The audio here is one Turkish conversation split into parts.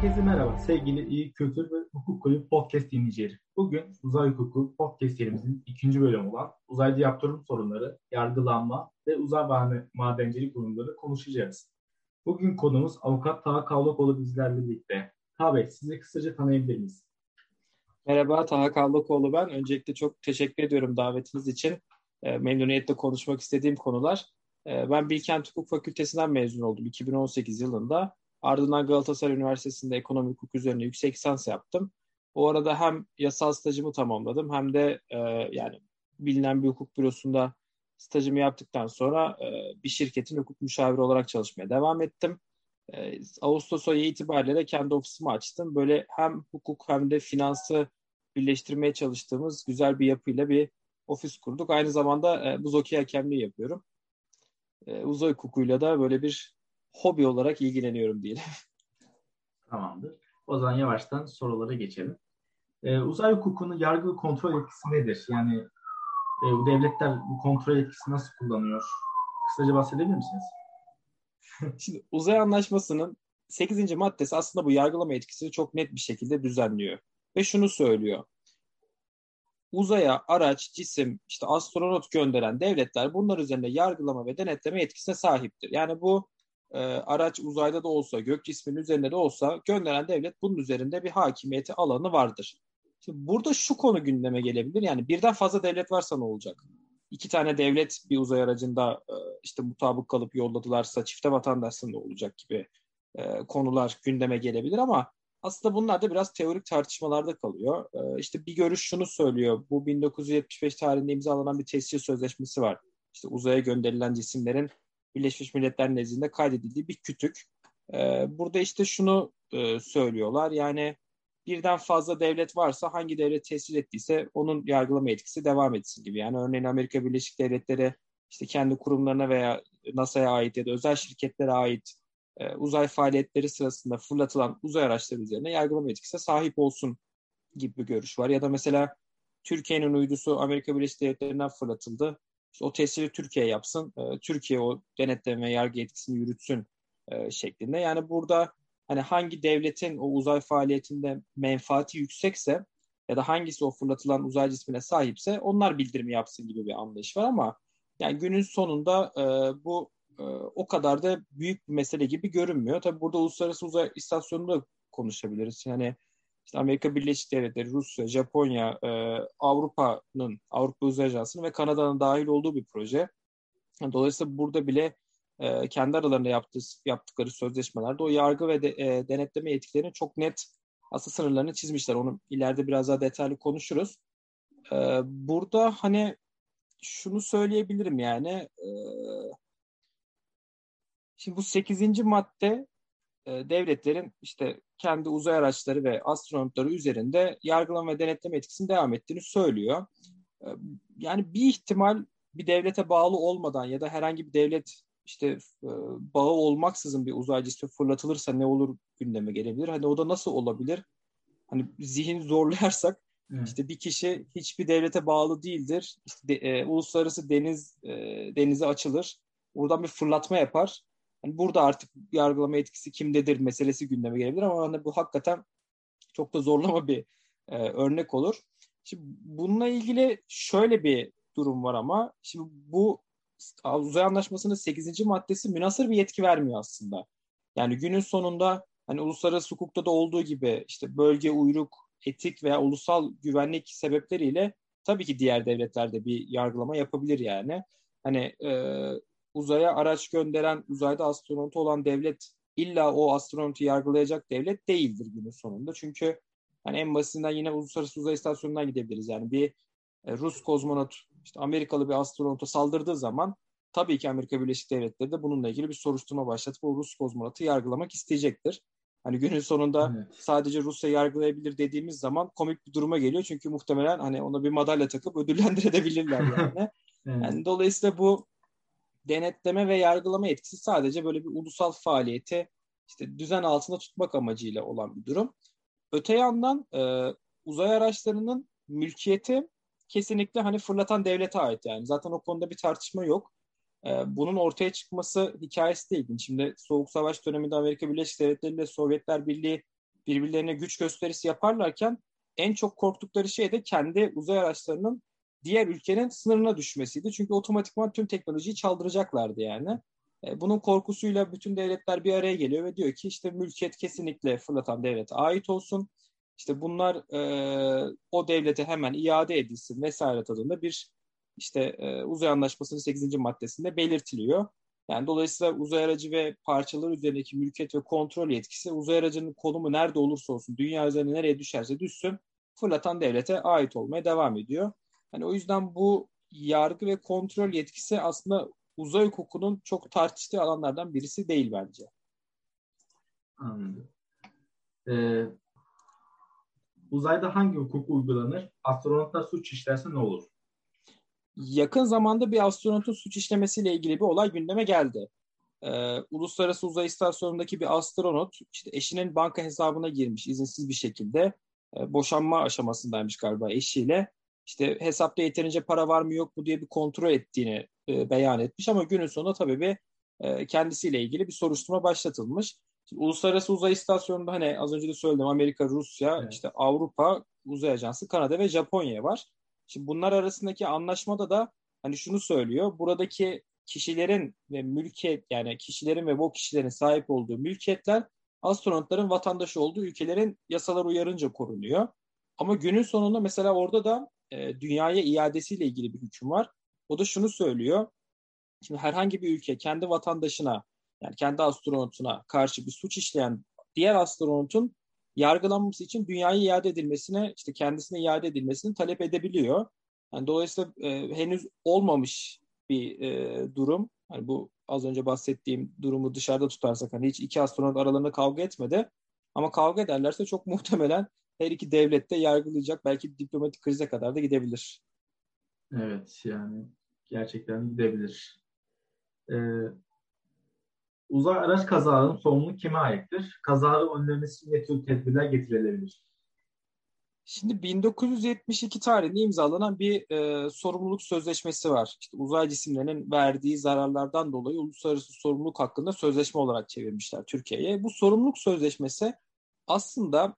Herkese merhaba sevgili iyi Kültür ve Hukuk Kulübü podcast dinleyicileri. Bugün uzay hukuku podcast serimizin ikinci bölümü olan uzayda yaptırım sorunları, yargılanma ve uzay madencilik konuları konuşacağız. Bugün konumuz avukat Taha Kavlakoğlu bizlerle birlikte. Taha Bey sizi kısaca tanıyabilir miyiz? Merhaba Taha Kavlakoğlu ben. Öncelikle çok teşekkür ediyorum davetiniz için. E, memnuniyetle konuşmak istediğim konular. E, ben Bilkent Hukuk Fakültesinden mezun oldum 2018 yılında. Ardından Galatasaray Üniversitesi'nde ekonomi hukuk üzerine yüksek lisans yaptım. O arada hem yasal stajımı tamamladım hem de e, yani bilinen bir hukuk bürosunda stajımı yaptıktan sonra e, bir şirketin hukuk müşaviri olarak çalışmaya devam ettim. E, Ağustos ayı itibariyle de kendi ofisimi açtım. Böyle hem hukuk hem de finansı birleştirmeye çalıştığımız güzel bir yapıyla bir ofis kurduk. Aynı zamanda e, buz okey hakemliği yapıyorum. E, uzay hukukuyla da böyle bir hobi olarak ilgileniyorum diyelim. Tamamdır. O zaman yavaştan sorulara geçelim. Ee, uzay hukukunun yargı kontrol etkisi nedir? Yani e, bu devletler bu kontrol etkisi nasıl kullanıyor? Kısaca bahsedebilir misiniz? Şimdi uzay anlaşmasının 8. maddesi aslında bu yargılama etkisini çok net bir şekilde düzenliyor. Ve şunu söylüyor. Uzaya araç, cisim, işte astronot gönderen devletler bunlar üzerinde yargılama ve denetleme etkisine sahiptir. Yani bu e, araç uzayda da olsa, gök cisminin üzerinde de olsa gönderen devlet bunun üzerinde bir hakimiyeti alanı vardır. Şimdi burada şu konu gündeme gelebilir. Yani birden fazla devlet varsa ne olacak? İki tane devlet bir uzay aracında e, işte mutabık kalıp yolladılarsa çifte vatandaşlığı ne olacak gibi e, konular gündeme gelebilir ama aslında bunlar da biraz teorik tartışmalarda kalıyor. E, işte bir görüş şunu söylüyor. Bu 1975 tarihinde imzalanan bir tescil sözleşmesi var. İşte uzaya gönderilen cisimlerin Birleşmiş Milletler nezdinde kaydedildiği bir kütük. E, burada işte şunu e, söylüyorlar yani birden fazla devlet varsa hangi devlet tescil ettiyse onun yargılama etkisi devam etsin gibi. Yani örneğin Amerika Birleşik Devletleri işte kendi kurumlarına veya NASA'ya ait ya da özel şirketlere ait e, uzay faaliyetleri sırasında fırlatılan uzay araçları üzerine yargılama etkisine sahip olsun gibi bir görüş var. Ya da mesela Türkiye'nin uydusu Amerika Birleşik Devletleri'nden fırlatıldı. O tesiri Türkiye yapsın. E, Türkiye o denetleme ve yargı etkisini yürütsün e, şeklinde. Yani burada hani hangi devletin o uzay faaliyetinde menfaati yüksekse ya da hangisi o fırlatılan uzay cismine sahipse onlar bildirimi yapsın gibi bir anlayış var ama yani günün sonunda e, bu e, o kadar da büyük bir mesele gibi görünmüyor. Tabii burada uluslararası uzay istasyonunda konuşabiliriz. Yani işte Amerika Birleşik Devletleri, Rusya, Japonya, e, Avrupa'nın, Avrupa Uzay Ajansı'nın ve Kanada'nın dahil olduğu bir proje. Dolayısıyla burada bile e, kendi aralarında yaptığı, yaptıkları sözleşmelerde o yargı ve de, e, denetleme yetkilerinin çok net aslında sınırlarını çizmişler. Onu ileride biraz daha detaylı konuşuruz. E, burada hani şunu söyleyebilirim yani e, şimdi bu 8. madde devletlerin işte kendi uzay araçları ve astronotları üzerinde yargılama ve denetleme etkisinin devam ettiğini söylüyor. E, yani bir ihtimal bir devlete bağlı olmadan ya da herhangi bir devlet işte e, bağı olmaksızın bir uzay cismi fırlatılırsa ne olur gündeme gelebilir. Hani o da nasıl olabilir? Hani zihin zorlayarsak evet. işte bir kişi hiçbir devlete bağlı değildir. İşte de, e, uluslararası deniz e, denize açılır. Oradan bir fırlatma yapar. Yani burada artık yargılama etkisi kimdedir meselesi gündeme gelebilir ama hani bu hakikaten çok da zorlama bir e, örnek olur. Şimdi bununla ilgili şöyle bir durum var ama şimdi bu uzay anlaşmasının 8. maddesi münasır bir yetki vermiyor aslında. Yani günün sonunda hani uluslararası hukukta da olduğu gibi işte bölge uyruk, etik veya ulusal güvenlik sebepleriyle tabii ki diğer devletlerde bir yargılama yapabilir yani. Hani e, uzaya araç gönderen, uzayda astronot olan devlet illa o astronotu yargılayacak devlet değildir günün sonunda. Çünkü hani en basitinden yine uluslararası uzay istasyonundan gidebiliriz. Yani bir e, Rus kozmonot işte Amerikalı bir astronota saldırdığı zaman tabii ki Amerika Birleşik Devletleri de bununla ilgili bir soruşturma başlatıp o Rus kozmonotu yargılamak isteyecektir. Hani günün sonunda evet. sadece Rusya yargılayabilir dediğimiz zaman komik bir duruma geliyor. Çünkü muhtemelen hani ona bir madalya takıp ödüllendirebilirler yani. evet. yani dolayısıyla bu denetleme ve yargılama etkisi sadece böyle bir ulusal faaliyeti işte düzen altında tutmak amacıyla olan bir durum. Öte yandan e, uzay araçlarının mülkiyeti kesinlikle hani fırlatan devlete ait yani. Zaten o konuda bir tartışma yok. Ee, bunun ortaya çıkması hikayesi de ilginç. Şimdi Soğuk Savaş döneminde Amerika Birleşik Devletleri ile Sovyetler Birliği birbirlerine güç gösterisi yaparlarken en çok korktukları şey de kendi uzay araçlarının diğer ülkenin sınırına düşmesiydi. Çünkü otomatikman tüm teknolojiyi çaldıracaklardı yani. E, bunun korkusuyla bütün devletler bir araya geliyor ve diyor ki işte mülkiyet kesinlikle fırlatan devlete ait olsun. İşte bunlar e, o devlete hemen iade edilsin vesaire tadında bir işte e, uzay anlaşmasının 8. maddesinde belirtiliyor. Yani dolayısıyla uzay aracı ve parçalar üzerindeki mülkiyet ve kontrol yetkisi uzay aracının konumu nerede olursa olsun, dünya üzerinde nereye düşerse düşsün fırlatan devlete ait olmaya devam ediyor. Hani o yüzden bu yargı ve kontrol yetkisi aslında uzay hukukunun çok tartıştığı alanlardan birisi değil bence. Anladım. Ee, uzayda hangi hukuk uygulanır? Astronotlar suç işlerse ne olur? Yakın zamanda bir astronotun suç işlemesiyle ilgili bir olay gündeme geldi. Ee, Uluslararası Uzay İstasyonu'ndaki bir astronot işte eşinin banka hesabına girmiş izinsiz bir şekilde. E, boşanma aşamasındaymış galiba eşiyle. İşte hesapta yeterince para var mı yok mu diye bir kontrol ettiğini e, beyan etmiş ama günün sonunda tabii bir e, kendisiyle ilgili bir soruşturma başlatılmış. Şimdi, Uluslararası Uzay İstasyonu'nda hani az önce de söyledim Amerika, Rusya, evet. işte Avrupa Uzay Ajansı, Kanada ve Japonya var. Şimdi bunlar arasındaki anlaşmada da hani şunu söylüyor. Buradaki kişilerin ve mülkiyet yani kişilerin ve bu kişilerin sahip olduğu mülkiyetler astronotların vatandaşı olduğu ülkelerin yasalar uyarınca korunuyor. Ama günün sonunda mesela orada da e, dünyaya iadesiyle ilgili bir hüküm var. O da şunu söylüyor. Şimdi herhangi bir ülke kendi vatandaşına yani kendi astronotuna karşı bir suç işleyen diğer astronotun yargılanması için dünyaya iade edilmesine, işte kendisine iade edilmesini talep edebiliyor. Yani dolayısıyla e, henüz olmamış bir e, durum. Hani bu az önce bahsettiğim durumu dışarıda tutarsak hani hiç iki astronot aralarında kavga etmedi. Ama kavga ederlerse çok muhtemelen her iki devlet de yargılayacak. Belki diplomatik krize kadar da gidebilir. Evet yani gerçekten gidebilir. Ee, uzay araç kazalarının sorumluluğu kime aittir? Kazaları önlemesi için ne tür tedbirler getirilebilir? Şimdi 1972 tarihinde imzalanan bir e, sorumluluk sözleşmesi var. İşte uzay cisimlerinin verdiği zararlardan dolayı uluslararası sorumluluk hakkında sözleşme olarak çevirmişler Türkiye'ye. Bu sorumluluk sözleşmesi aslında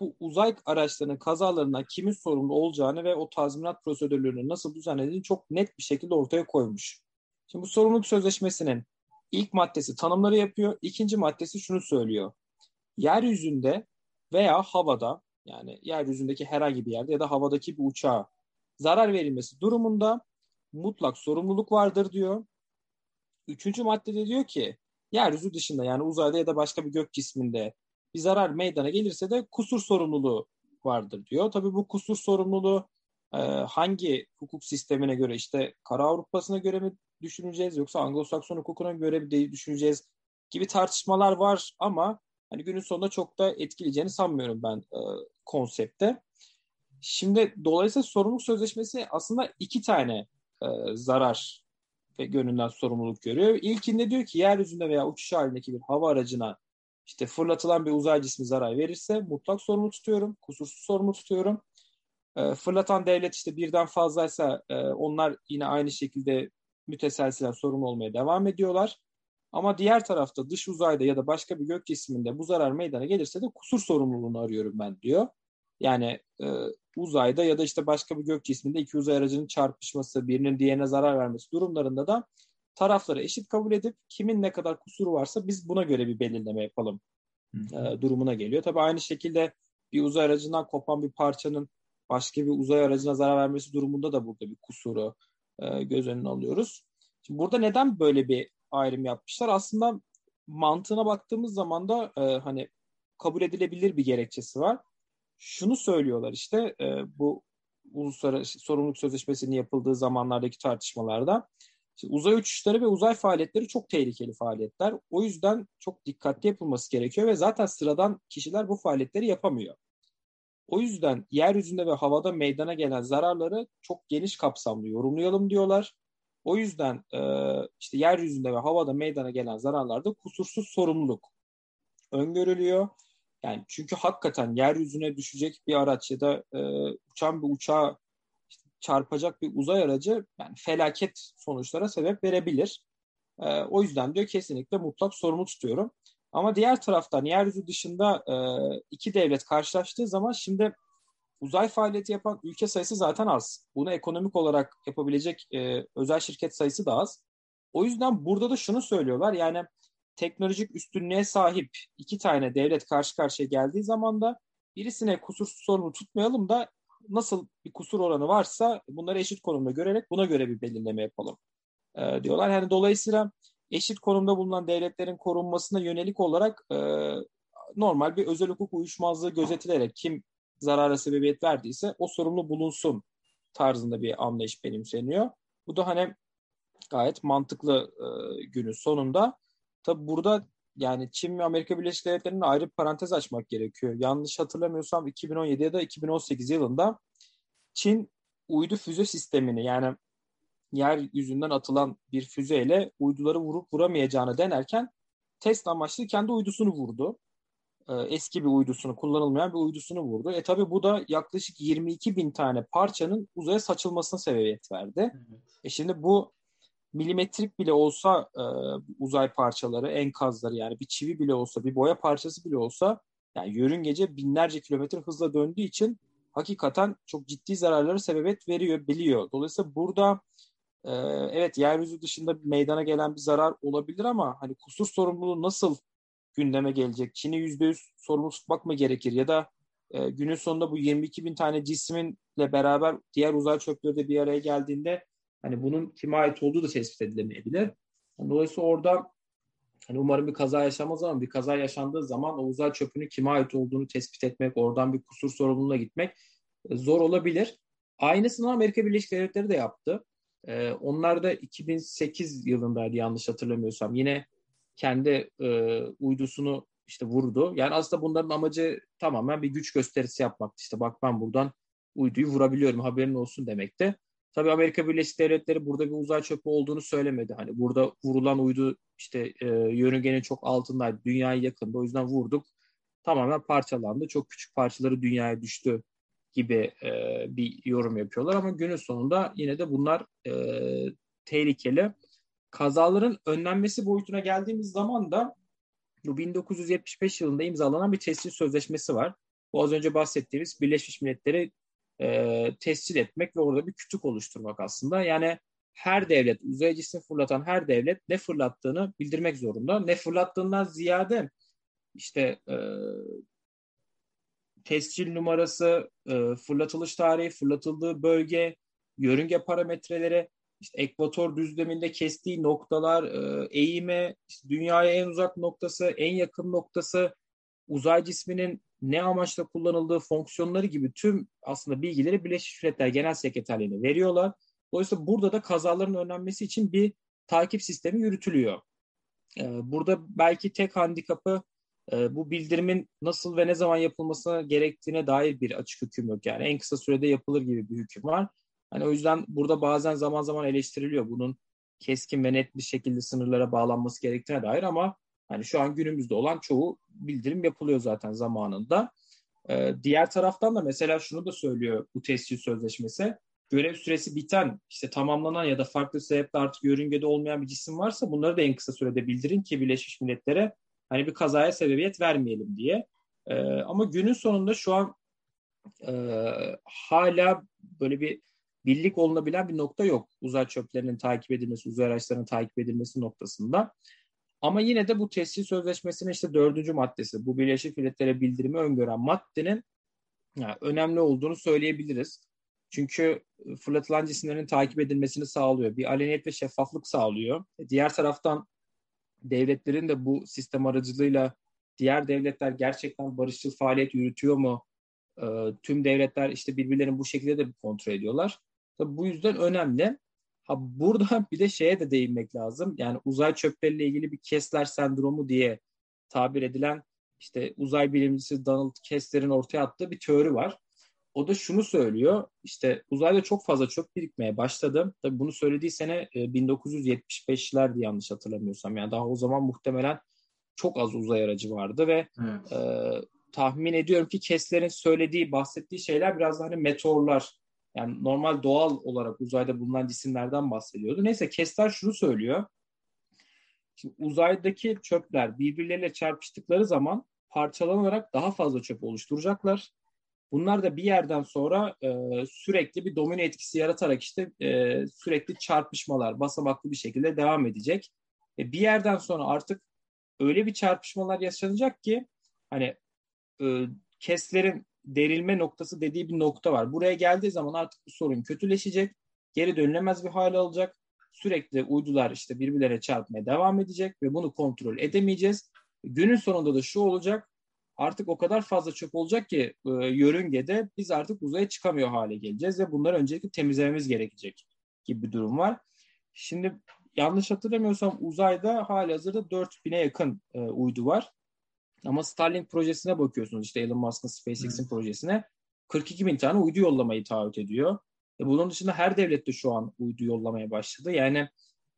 bu uzay araçlarının kazalarından kimin sorumlu olacağını ve o tazminat prosedürlerini nasıl düzenlediğini çok net bir şekilde ortaya koymuş. Şimdi bu sorumluluk sözleşmesinin ilk maddesi tanımları yapıyor. İkinci maddesi şunu söylüyor. Yeryüzünde veya havada yani yeryüzündeki herhangi bir yerde ya da havadaki bir uçağa zarar verilmesi durumunda mutlak sorumluluk vardır diyor. Üçüncü maddede diyor ki yeryüzü dışında yani uzayda ya da başka bir gök cisminde bir zarar meydana gelirse de kusur sorumluluğu vardır diyor. Tabii bu kusur sorumluluğu e, hangi hukuk sistemine göre işte Kara Avrupa'sına göre mi düşüneceğiz yoksa Anglo-Sakson hukukuna göre mi düşüneceğiz gibi tartışmalar var ama hani günün sonunda çok da etkileyeceğini sanmıyorum ben e, konsepte. Şimdi dolayısıyla sorumluluk sözleşmesi aslında iki tane e, zarar ve gönlünden sorumluluk görüyor. İlkinde diyor ki yeryüzünde veya uçuş halindeki bir hava aracına işte fırlatılan bir uzay cismi zarar verirse mutlak sorumlu tutuyorum, kusursuz sorumlu tutuyorum. E, fırlatan devlet işte birden fazlaysa e, onlar yine aynı şekilde müteselsilen sorumlu olmaya devam ediyorlar. Ama diğer tarafta dış uzayda ya da başka bir gök cisminde bu zarar meydana gelirse de kusur sorumluluğunu arıyorum ben diyor. Yani e, uzayda ya da işte başka bir gök cisminde iki uzay aracının çarpışması, birinin diğerine zarar vermesi durumlarında da tarafları eşit kabul edip kimin ne kadar kusuru varsa biz buna göre bir belirleme yapalım e, durumuna geliyor. Tabii aynı şekilde bir uzay aracından kopan bir parçanın başka bir uzay aracına zarar vermesi durumunda da burada bir kusuru e, göz önüne alıyoruz. Şimdi burada neden böyle bir ayrım yapmışlar? Aslında mantığına baktığımız zaman da e, hani kabul edilebilir bir gerekçesi var. Şunu söylüyorlar işte e, bu uluslararası sorumluluk sözleşmesinin yapıldığı zamanlardaki tartışmalarda işte uzay uçuşları ve uzay faaliyetleri çok tehlikeli faaliyetler. O yüzden çok dikkatli yapılması gerekiyor ve zaten sıradan kişiler bu faaliyetleri yapamıyor. O yüzden yeryüzünde ve havada meydana gelen zararları çok geniş kapsamlı yorumlayalım diyorlar. O yüzden e, işte yeryüzünde ve havada meydana gelen zararlarda kusursuz sorumluluk öngörülüyor. Yani çünkü hakikaten yeryüzüne düşecek bir araç ya da e, uçan bir uçağa çarpacak bir uzay aracı yani felaket sonuçlara sebep verebilir. E, o yüzden diyor kesinlikle mutlak sorumlu tutuyorum. Ama diğer taraftan yeryüzü dışında e, iki devlet karşılaştığı zaman şimdi uzay faaliyeti yapan ülke sayısı zaten az. Bunu ekonomik olarak yapabilecek e, özel şirket sayısı da az. O yüzden burada da şunu söylüyorlar yani teknolojik üstünlüğe sahip iki tane devlet karşı karşıya geldiği zaman da birisine kusursuz sorumlu tutmayalım da nasıl bir kusur oranı varsa bunları eşit konumda görerek buna göre bir belirleme yapalım e, diyorlar. Yani dolayısıyla eşit konumda bulunan devletlerin korunmasına yönelik olarak e, normal bir özel hukuk uyuşmazlığı gözetilerek kim zarara sebebiyet verdiyse o sorumlu bulunsun tarzında bir anlayış benimseniyor. Bu da hani gayet mantıklı e, günün sonunda. Tabi burada yani Çin ve Amerika Birleşik Devletleri'nin ayrı bir parantez açmak gerekiyor. Yanlış hatırlamıyorsam 2017 ya da 2018 yılında Çin uydu füze sistemini yani yeryüzünden atılan bir füzeyle uyduları vurup vuramayacağını denerken test amaçlı kendi uydusunu vurdu. Ee, eski bir uydusunu, kullanılmayan bir uydusunu vurdu. E tabi bu da yaklaşık 22 bin tane parçanın uzaya saçılmasına sebebiyet verdi. Evet. E şimdi bu milimetrik bile olsa e, uzay parçaları, enkazları yani bir çivi bile olsa, bir boya parçası bile olsa yani yörüngece binlerce kilometre hızla döndüğü için hakikaten çok ciddi zararları sebebiyet veriyor, biliyor. Dolayısıyla burada e, evet yeryüzü dışında meydana gelen bir zarar olabilir ama hani kusur sorumluluğu nasıl gündeme gelecek? Çin'i yüzde yüz sorumlu tutmak mı gerekir? Ya da e, günün sonunda bu 22 bin tane cisminle beraber diğer uzay çöpleri de bir araya geldiğinde hani bunun kime ait olduğu da tespit edilemeyebilir. Dolayısıyla orada hani umarım bir kaza yaşamaz ama bir kaza yaşandığı zaman o uzay çöpünün kime ait olduğunu tespit etmek, oradan bir kusur sorumluluğuna gitmek e, zor olabilir. Aynısını Amerika Birleşik Devletleri de yaptı. Ee, onlar da 2008 yılındaydı yanlış hatırlamıyorsam. Yine kendi e, uydusunu işte vurdu. Yani aslında bunların amacı tamamen bir güç gösterisi yapmaktı. İşte bak ben buradan uyduyu vurabiliyorum haberin olsun demekti. Tabii Amerika Birleşik Devletleri burada bir uzay çöpü olduğunu söylemedi. Hani burada vurulan uydu işte e, yörüngenin çok altındaydı. Dünyaya yakındı. O yüzden vurduk. Tamamen parçalandı. Çok küçük parçaları dünyaya düştü gibi e, bir yorum yapıyorlar ama günün sonunda yine de bunlar e, tehlikeli. Kazaların önlenmesi boyutuna geldiğimiz zaman da bu 1975 yılında imzalanan bir tescil sözleşmesi var. Bu az önce bahsettiğimiz Birleşmiş Milletleri e, tescil etmek ve orada bir kütük oluşturmak aslında. Yani her devlet, uzay cisim fırlatan her devlet ne fırlattığını bildirmek zorunda. Ne fırlattığından ziyade işte e, tescil numarası, e, fırlatılış tarihi, fırlatıldığı bölge, yörünge parametreleri, işte ekvator düzleminde kestiği noktalar, e, eğimi, işte dünyaya en uzak noktası, en yakın noktası, uzay cisminin ne amaçla kullanıldığı fonksiyonları gibi tüm aslında bilgileri Birleşmiş Milletler Genel Sekreterliğine veriyorlar. Dolayısıyla burada da kazaların önlenmesi için bir takip sistemi yürütülüyor. Ee, burada belki tek handikapı e, bu bildirimin nasıl ve ne zaman yapılması gerektiğine dair bir açık hüküm yok. Yani en kısa sürede yapılır gibi bir hüküm var. Hani o yüzden burada bazen zaman zaman eleştiriliyor bunun keskin ve net bir şekilde sınırlara bağlanması gerektiğine dair ama hani şu an günümüzde olan çoğu bildirim yapılıyor zaten zamanında. Ee, diğer taraftan da mesela şunu da söylüyor bu tescil sözleşmesi. Görev süresi biten, işte tamamlanan ya da farklı sebeple artık yörüngede olmayan bir cisim varsa bunları da en kısa sürede bildirin ki Birleşmiş Milletler'e hani bir kazaya sebebiyet vermeyelim diye. Ee, ama günün sonunda şu an e, hala böyle bir birlik olunabilen bir nokta yok. Uzay çöplerinin takip edilmesi, uzay araçlarının takip edilmesi noktasında. Ama yine de bu tescil sözleşmesinin işte dördüncü maddesi, bu Birleşik Milletler'e bildirimi öngören maddenin yani önemli olduğunu söyleyebiliriz. Çünkü fırlatılan cisimlerin takip edilmesini sağlıyor. Bir aleniyet ve şeffaflık sağlıyor. Diğer taraftan devletlerin de bu sistem aracılığıyla diğer devletler gerçekten barışçıl faaliyet yürütüyor mu? E, tüm devletler işte birbirlerini bu şekilde de kontrol ediyorlar. Tabii bu yüzden önemli. Ha burada bir de şeye de değinmek lazım. Yani uzay çöpleriyle ilgili bir Kessler sendromu diye tabir edilen işte uzay bilimcisi Donald Kessler'in ortaya attığı bir teori var. O da şunu söylüyor. İşte uzayda çok fazla çöp birikmeye başladı. Tabii bunu söylediği sene 1975'lerdi e, yanlış hatırlamıyorsam. Yani daha o zaman muhtemelen çok az uzay aracı vardı ve evet. e, tahmin ediyorum ki Kessler'in söylediği, bahsettiği şeyler biraz daha hani meteorlar yani normal doğal olarak uzayda bulunan cisimlerden bahsediyordu. Neyse Kessler şunu söylüyor. Şimdi uzaydaki çöpler birbirleriyle çarpıştıkları zaman parçalanarak daha fazla çöp oluşturacaklar. Bunlar da bir yerden sonra e, sürekli bir domino etkisi yaratarak işte e, sürekli çarpışmalar basamaklı bir şekilde devam edecek. E, bir yerden sonra artık öyle bir çarpışmalar yaşanacak ki hani e, keslerin derilme noktası dediği bir nokta var. Buraya geldiği zaman artık bu sorun kötüleşecek, geri dönülemez bir hale alacak. Sürekli uydular işte birbirlerine çarpmaya devam edecek ve bunu kontrol edemeyeceğiz. Günün sonunda da şu olacak, artık o kadar fazla çöp olacak ki e, yörüngede biz artık uzaya çıkamıyor hale geleceğiz ve bunları öncelikle temizlememiz gerekecek gibi bir durum var. Şimdi yanlış hatırlamıyorsam uzayda hali hazırda 4000'e yakın e, uydu var. Ama Starlink projesine bakıyorsunuz işte Elon Musk'ın SpaceX'in hmm. projesine 42 bin tane uydu yollamayı taahhüt ediyor. E bunun dışında her devlet de şu an uydu yollamaya başladı. Yani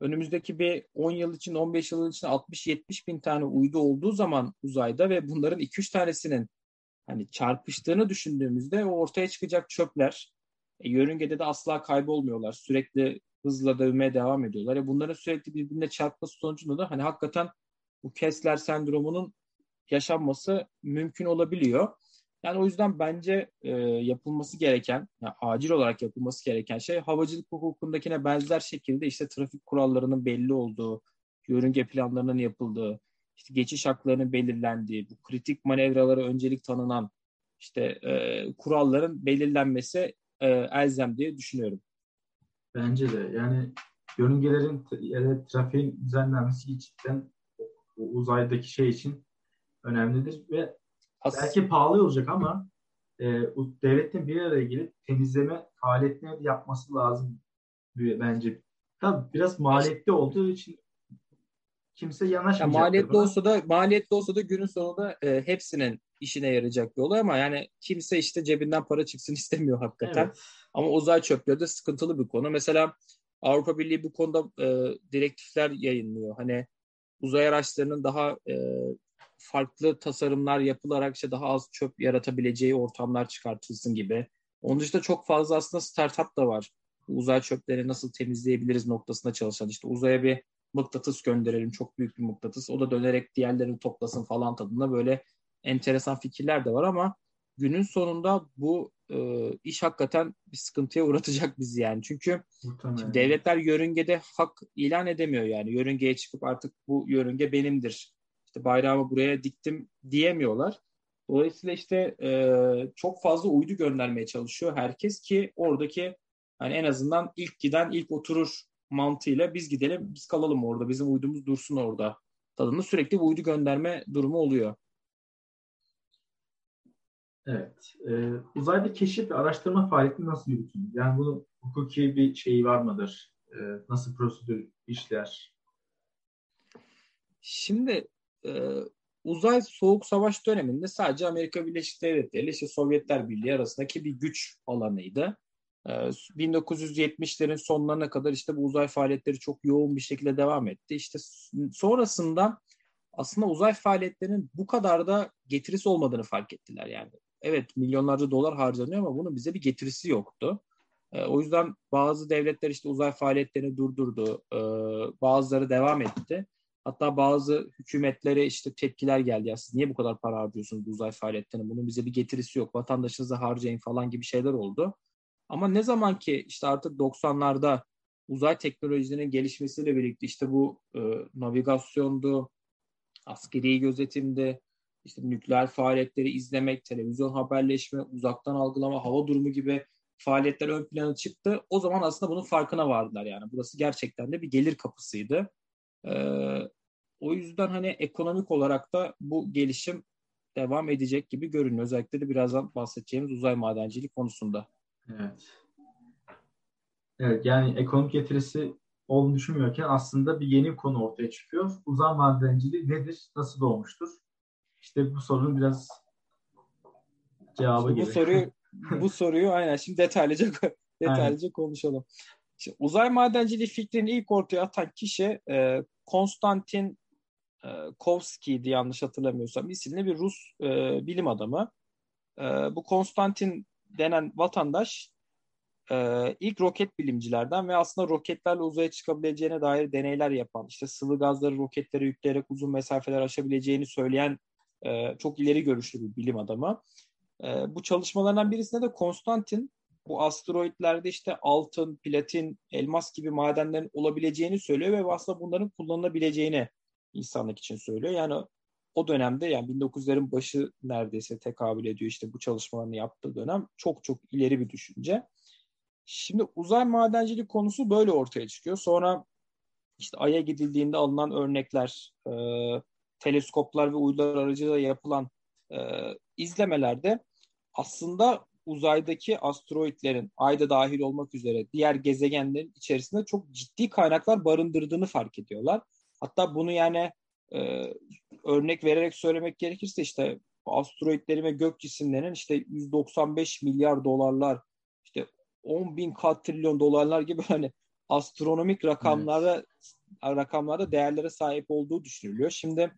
önümüzdeki bir 10 yıl için 15 yıl için 60-70 bin tane uydu olduğu zaman uzayda ve bunların 2-3 tanesinin hani çarpıştığını düşündüğümüzde o ortaya çıkacak çöpler e, yörüngede de asla kaybolmuyorlar. Sürekli hızla dövmeye devam ediyorlar. E bunların sürekli birbirine çarpması sonucunda da hani hakikaten bu Kessler sendromunun yaşanması mümkün olabiliyor. Yani o yüzden bence e, yapılması gereken, yani acil olarak yapılması gereken şey havacılık hukukundakine benzer şekilde işte trafik kurallarının belli olduğu, yörünge planlarının yapıldığı, işte geçiş haklarının belirlendiği, bu kritik manevralara öncelik tanınan işte e, kuralların belirlenmesi e, elzem diye düşünüyorum. Bence de yani yörüngelerin ya trafiğin düzenlenmesi cidden uzaydaki şey için önemlidir ve As belki pahalı olacak ama e, devletin bir araya gelip temizleme faaliyetleri yapması lazım bence. Tabii biraz maliyetli olduğu için kimse yanaşmayacak. Ya maliyetli buna. olsa da maliyetli olsa da günün sonunda e, hepsinin işine yarayacak bir olay ama yani kimse işte cebinden para çıksın istemiyor hakikaten. Evet. Ama uzay çöpleri de sıkıntılı bir konu. Mesela Avrupa Birliği bu konuda e, direktifler yayınlıyor. Hani uzay araçlarının daha e, farklı tasarımlar yapılarak işte daha az çöp yaratabileceği ortamlar çıkartılsın gibi. Onun dışında çok fazla aslında startup da var. Uzay çöpleri nasıl temizleyebiliriz noktasında çalışan. İşte uzaya bir mıknatıs gönderelim. Çok büyük bir mıknatıs. O da dönerek diğerlerini toplasın falan tadında böyle enteresan fikirler de var ama günün sonunda bu e, iş hakikaten bir sıkıntıya uğratacak bizi yani. Çünkü devletler yörüngede hak ilan edemiyor yani. Yörüngeye çıkıp artık bu yörünge benimdir işte bayrağımı buraya diktim diyemiyorlar. Dolayısıyla işte e, çok fazla uydu göndermeye çalışıyor herkes ki oradaki hani en azından ilk giden ilk oturur mantığıyla biz gidelim biz kalalım orada bizim uydumuz dursun orada tadında sürekli bir uydu gönderme durumu oluyor. Evet. E, uzayda keşif ve araştırma faaliyeti nasıl yürütülür? Yani bunun hukuki bir şeyi var mıdır? E, nasıl prosedür işler? Şimdi e, uzay soğuk savaş döneminde sadece Amerika Birleşik Devletleri ile işte Sovyetler Birliği arasındaki bir güç alanıydı. E, 1970'lerin sonlarına kadar işte bu uzay faaliyetleri çok yoğun bir şekilde devam etti. İşte sonrasında aslında uzay faaliyetlerinin bu kadar da getirisi olmadığını fark ettiler yani. Evet milyonlarca dolar harcanıyor ama bunun bize bir getirisi yoktu. E, o yüzden bazı devletler işte uzay faaliyetlerini durdurdu. Bazıları devam etti. Hatta bazı hükümetlere işte tepkiler geldi. Ya siz niye bu kadar para harcıyorsunuz uzay faaliyetlerine? Bunun bize bir getirisi yok. Vatandaşınıza harcayın falan gibi şeyler oldu. Ama ne zaman ki işte artık 90'larda uzay teknolojilerinin gelişmesiyle birlikte işte bu e, navigasyondu, askeri gözetimde, işte nükleer faaliyetleri izlemek, televizyon haberleşme, uzaktan algılama, hava durumu gibi faaliyetler ön plana çıktı. O zaman aslında bunun farkına vardılar yani. Burası gerçekten de bir gelir kapısıydı. Ee, o yüzden hani ekonomik olarak da bu gelişim devam edecek gibi görünüyor. Özellikle de birazdan bahsedeceğimiz uzay madenciliği konusunda. Evet. Evet yani ekonomik getirisi olduğunu düşünmüyorken aslında bir yeni konu ortaya çıkıyor. Uzay madenciliği nedir? Nasıl doğmuştur? İşte bu sorunun biraz cevabı işte bu soruyu bu soruyu aynen şimdi detaylıca detaylıca aynen. konuşalım. Şimdi uzay madenciliği fikrini ilk ortaya atan kişi e, Konstantin e, Kovski'ydi yanlış hatırlamıyorsam isimli bir Rus e, bilim adamı. E, bu Konstantin denen vatandaş e, ilk roket bilimcilerden ve aslında roketlerle uzaya çıkabileceğine dair deneyler yapan, işte sıvı gazları roketlere yükleyerek uzun mesafeler aşabileceğini söyleyen e, çok ileri görüşlü bir bilim adamı. E, bu çalışmalardan birisinde de Konstantin bu asteroidlerde işte altın, platin, elmas gibi madenlerin olabileceğini söylüyor ve aslında bunların kullanılabileceğini insanlık için söylüyor. Yani o dönemde yani 1900'lerin başı neredeyse tekabül ediyor işte bu çalışmalarını yaptığı dönem çok çok ileri bir düşünce. Şimdi uzay madencilik konusu böyle ortaya çıkıyor. Sonra işte Ay'a gidildiğinde alınan örnekler, e, teleskoplar ve uydular aracılığıyla yapılan e, izlemelerde aslında uzaydaki asteroidlerin Ay'da dahil olmak üzere diğer gezegenlerin içerisinde çok ciddi kaynaklar barındırdığını fark ediyorlar. Hatta bunu yani e, örnek vererek söylemek gerekirse işte asteroidlerin ve gök cisimlerinin işte 195 milyar dolarlar işte 10 bin katrilyon dolarlar gibi hani astronomik rakamlara evet. rakamlarda değerlere sahip olduğu düşünülüyor. Şimdi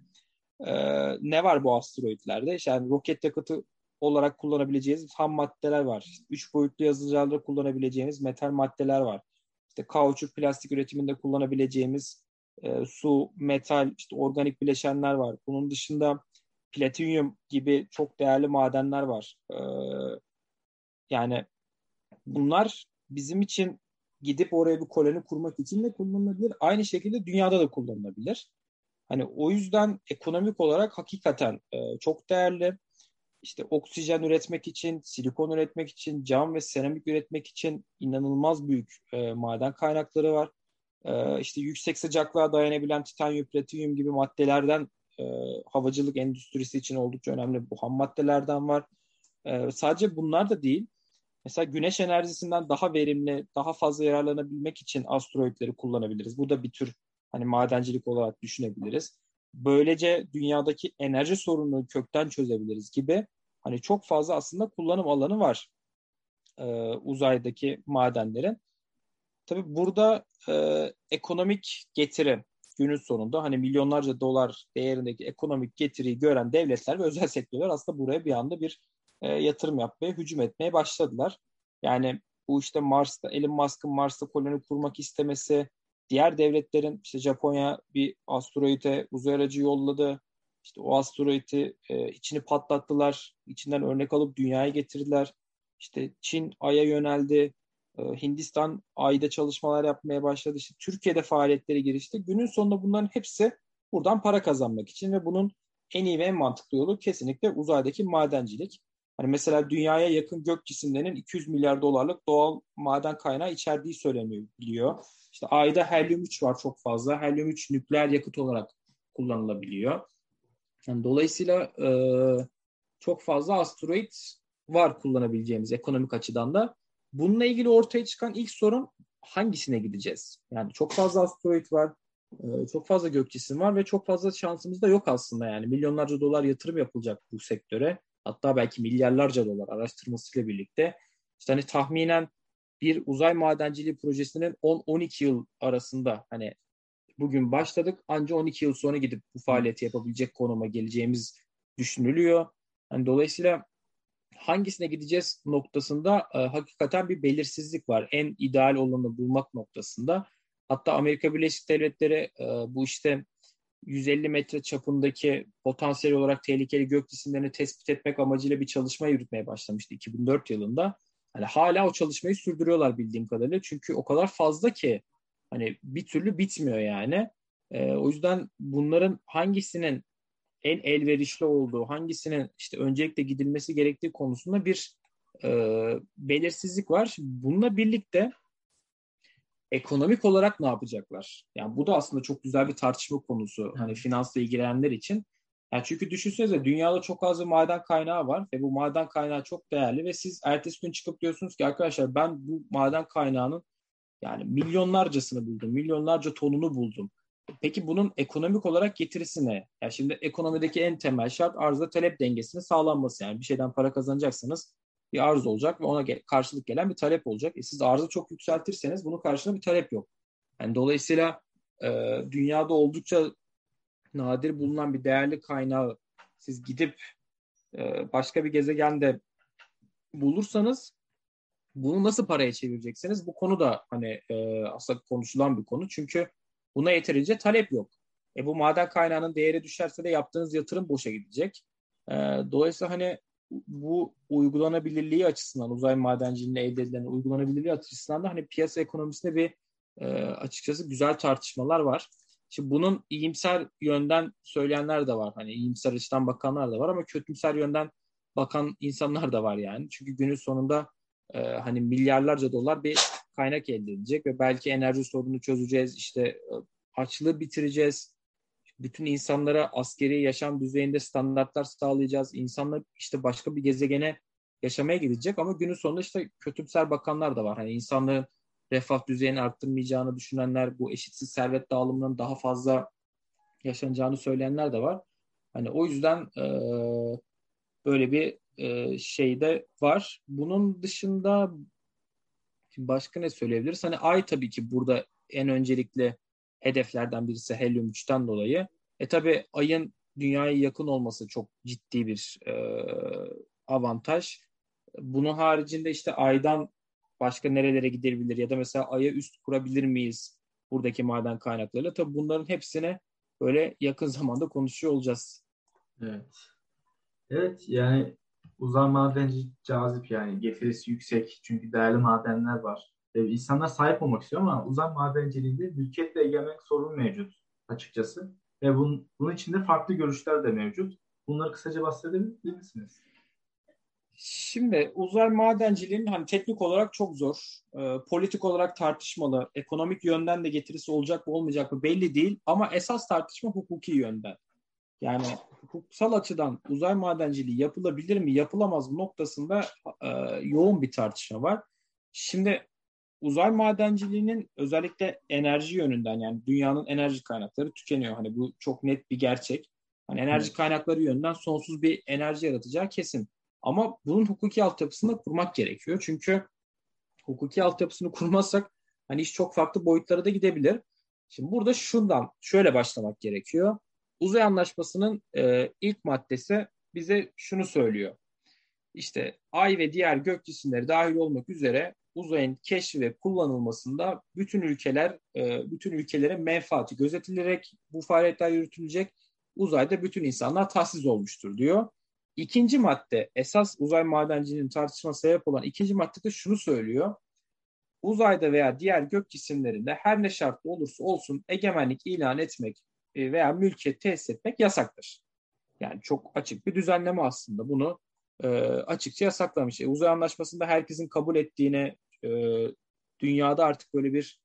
e, ne var bu asteroidlerde? İşte yani roket yakıtı olarak kullanabileceğiniz ham maddeler var. İşte üç boyutlu yazıcılarda kullanabileceğiniz metal maddeler var. İşte kauçuk plastik üretiminde kullanabileceğimiz e, su, metal, işte organik bileşenler var. Bunun dışında platinyum gibi çok değerli madenler var. E, yani bunlar bizim için gidip oraya bir koloni kurmak için de kullanılabilir. Aynı şekilde dünyada da kullanılabilir. Hani o yüzden ekonomik olarak hakikaten e, çok değerli. İşte oksijen üretmek için, silikon üretmek için, cam ve seramik üretmek için inanılmaz büyük e, maden kaynakları var. E, işte yüksek sıcaklığa dayanabilen titanyum, platinyum gibi maddelerden e, havacılık endüstrisi için oldukça önemli bu ham maddelerden var. E, sadece bunlar da değil. Mesela güneş enerjisinden daha verimli, daha fazla yararlanabilmek için asteroidleri kullanabiliriz. Bu da bir tür hani madencilik olarak düşünebiliriz. Böylece dünyadaki enerji sorununu kökten çözebiliriz gibi hani çok fazla aslında kullanım alanı var e, uzaydaki madenlerin. Tabii burada e, ekonomik getiri günün sonunda hani milyonlarca dolar değerindeki ekonomik getiriyi gören devletler ve özel sektörler aslında buraya bir anda bir e, yatırım yapmaya, hücum etmeye başladılar. Yani bu işte Mars'ta, Elon Musk'ın Mars'ta koloni kurmak istemesi, diğer devletlerin işte Japonya bir asteroide uzay aracı yolladı. İşte o asteroidi e, içini patlattılar. içinden örnek alıp dünyaya getirdiler. İşte Çin Ay'a yöneldi. E, Hindistan Ay'da çalışmalar yapmaya başladı. İşte Türkiye'de faaliyetleri girişti. Günün sonunda bunların hepsi buradan para kazanmak için ve bunun en iyi ve en mantıklı yolu kesinlikle uzaydaki madencilik. Hani mesela dünyaya yakın gök cisimlerinin 200 milyar dolarlık doğal maden kaynağı içerdiği söyleniyor biliyor. İşte ayda helyum 3 var çok fazla. Helyum 3 nükleer yakıt olarak kullanılabiliyor. Yani dolayısıyla e, çok fazla asteroid var kullanabileceğimiz ekonomik açıdan da. Bununla ilgili ortaya çıkan ilk sorun hangisine gideceğiz? Yani çok fazla asteroid var, e, çok fazla gök cisim var ve çok fazla şansımız da yok aslında yani. Milyonlarca dolar yatırım yapılacak bu sektöre hatta belki milyarlarca dolar araştırmasıyla birlikte işte hani tahminen bir uzay madenciliği projesinin 10-12 yıl arasında hani bugün başladık ancak 12 yıl sonra gidip bu faaliyeti yapabilecek konuma geleceğimiz düşünülüyor. Yani dolayısıyla hangisine gideceğiz noktasında e, hakikaten bir belirsizlik var. En ideal olanı bulmak noktasında. Hatta Amerika Birleşik Devletleri e, bu işte 150 metre çapındaki potansiyel olarak tehlikeli gök cisimlerini tespit etmek amacıyla bir çalışma yürütmeye başlamıştı 2004 yılında. Hani hala o çalışmayı sürdürüyorlar bildiğim kadarıyla. Çünkü o kadar fazla ki hani bir türlü bitmiyor yani. Ee, o yüzden bunların hangisinin en elverişli olduğu, hangisinin işte öncelikle gidilmesi gerektiği konusunda bir e, belirsizlik var. Bununla birlikte ekonomik olarak ne yapacaklar? Yani bu da aslında çok güzel bir tartışma konusu. Hani finansla ilgilenenler için. Yani çünkü düşünsenize dünyada çok az bir maden kaynağı var ve bu maden kaynağı çok değerli ve siz ertesi gün çıkıp diyorsunuz ki arkadaşlar ben bu maden kaynağının yani milyonlarcasını buldum, milyonlarca tonunu buldum. Peki bunun ekonomik olarak getirisi ne? Yani şimdi ekonomideki en temel şart arzda talep dengesinin sağlanması. Yani bir şeyden para kazanacaksanız bir arz olacak ve ona karşılık gelen bir talep olacak. E siz arzı çok yükseltirseniz bunun karşılığında bir talep yok. Yani dolayısıyla e, dünyada oldukça nadir bulunan bir değerli kaynağı siz gidip e, başka bir gezegende bulursanız bunu nasıl paraya çevireceksiniz? Bu konu da hani e, aslında konuşulan bir konu. Çünkü buna yeterince talep yok. E bu maden kaynağının değeri düşerse de yaptığınız yatırım boşa gidecek. E, dolayısıyla hani bu uygulanabilirliği açısından uzay madenciliğinde elde edilen uygulanabilirliği açısından da hani piyasa ekonomisinde bir e, açıkçası güzel tartışmalar var. Şimdi bunun iyimser yönden söyleyenler de var. Hani iyimser açıdan bakanlar da var ama kötümser yönden bakan insanlar da var yani. Çünkü günün sonunda e, hani milyarlarca dolar bir kaynak elde edecek ve belki enerji sorununu çözeceğiz. İşte e, açlığı bitireceğiz. Bütün insanlara askeri yaşam düzeyinde standartlar sağlayacağız. İnsanlar işte başka bir gezegene yaşamaya gidecek ama günün sonunda işte kötümser bakanlar da var. Hani insanlığın refah düzeyini arttırmayacağını düşünenler, bu eşitsiz servet dağılımının daha fazla yaşanacağını söyleyenler de var. Hani o yüzden e, böyle bir e, şey de var. Bunun dışında başka ne söyleyebiliriz? Hani ay tabii ki burada en öncelikli hedeflerden birisi helyum 3'ten dolayı. E tabii ayın dünyaya yakın olması çok ciddi bir e, avantaj. Bunun haricinde işte aydan başka nerelere gidebilir ya da mesela aya üst kurabilir miyiz buradaki maden kaynaklarıyla? Tabii bunların hepsine böyle yakın zamanda konuşuyor olacağız. Evet. Evet yani uzay madenci cazip yani getirisi yüksek çünkü değerli madenler var. Ee, insanlar sahip olmak istiyor ama uzay madenciliğinde mülkiyetle egemenlik sorunu mevcut açıkçası. Ve bunun, bunun içinde farklı görüşler de mevcut. Bunları kısaca bahsedebilir misiniz? Şimdi uzay madenciliğinin hani teknik olarak çok zor, e, politik olarak tartışmalı, ekonomik yönden de getirisi olacak mı olmayacak mı belli değil ama esas tartışma hukuki yönden. Yani hukuksal açıdan uzay madenciliği yapılabilir mi, yapılamaz mı noktasında e, yoğun bir tartışma var. Şimdi uzay madenciliğinin özellikle enerji yönünden yani dünyanın enerji kaynakları tükeniyor. Hani bu çok net bir gerçek. Hani enerji kaynakları yönünden sonsuz bir enerji yaratacağı kesin. Ama bunun hukuki altyapısını kurmak gerekiyor. Çünkü hukuki altyapısını kurmazsak hani iş çok farklı boyutlara da gidebilir. Şimdi burada şundan şöyle başlamak gerekiyor. Uzay Anlaşması'nın e, ilk maddesi bize şunu söylüyor. İşte ay ve diğer gök cisimleri dahil olmak üzere uzayın keşfi ve kullanılmasında bütün ülkeler, e, bütün ülkelerin menfaati gözetilerek bu faaliyetler yürütülecek. Uzayda bütün insanlar tahsis olmuştur diyor. İkinci madde esas uzay madenciliğinin tartışma sebep olan ikinci maddede şunu söylüyor. Uzayda veya diğer gök cisimlerinde her ne şartlı olursa olsun egemenlik ilan etmek e, veya mülkiyet tesis etmek yasaktır. Yani çok açık bir düzenleme aslında. Bunu e, açıkça yasaklamış. E, uzay anlaşmasında herkesin kabul ettiğine e, dünyada artık böyle bir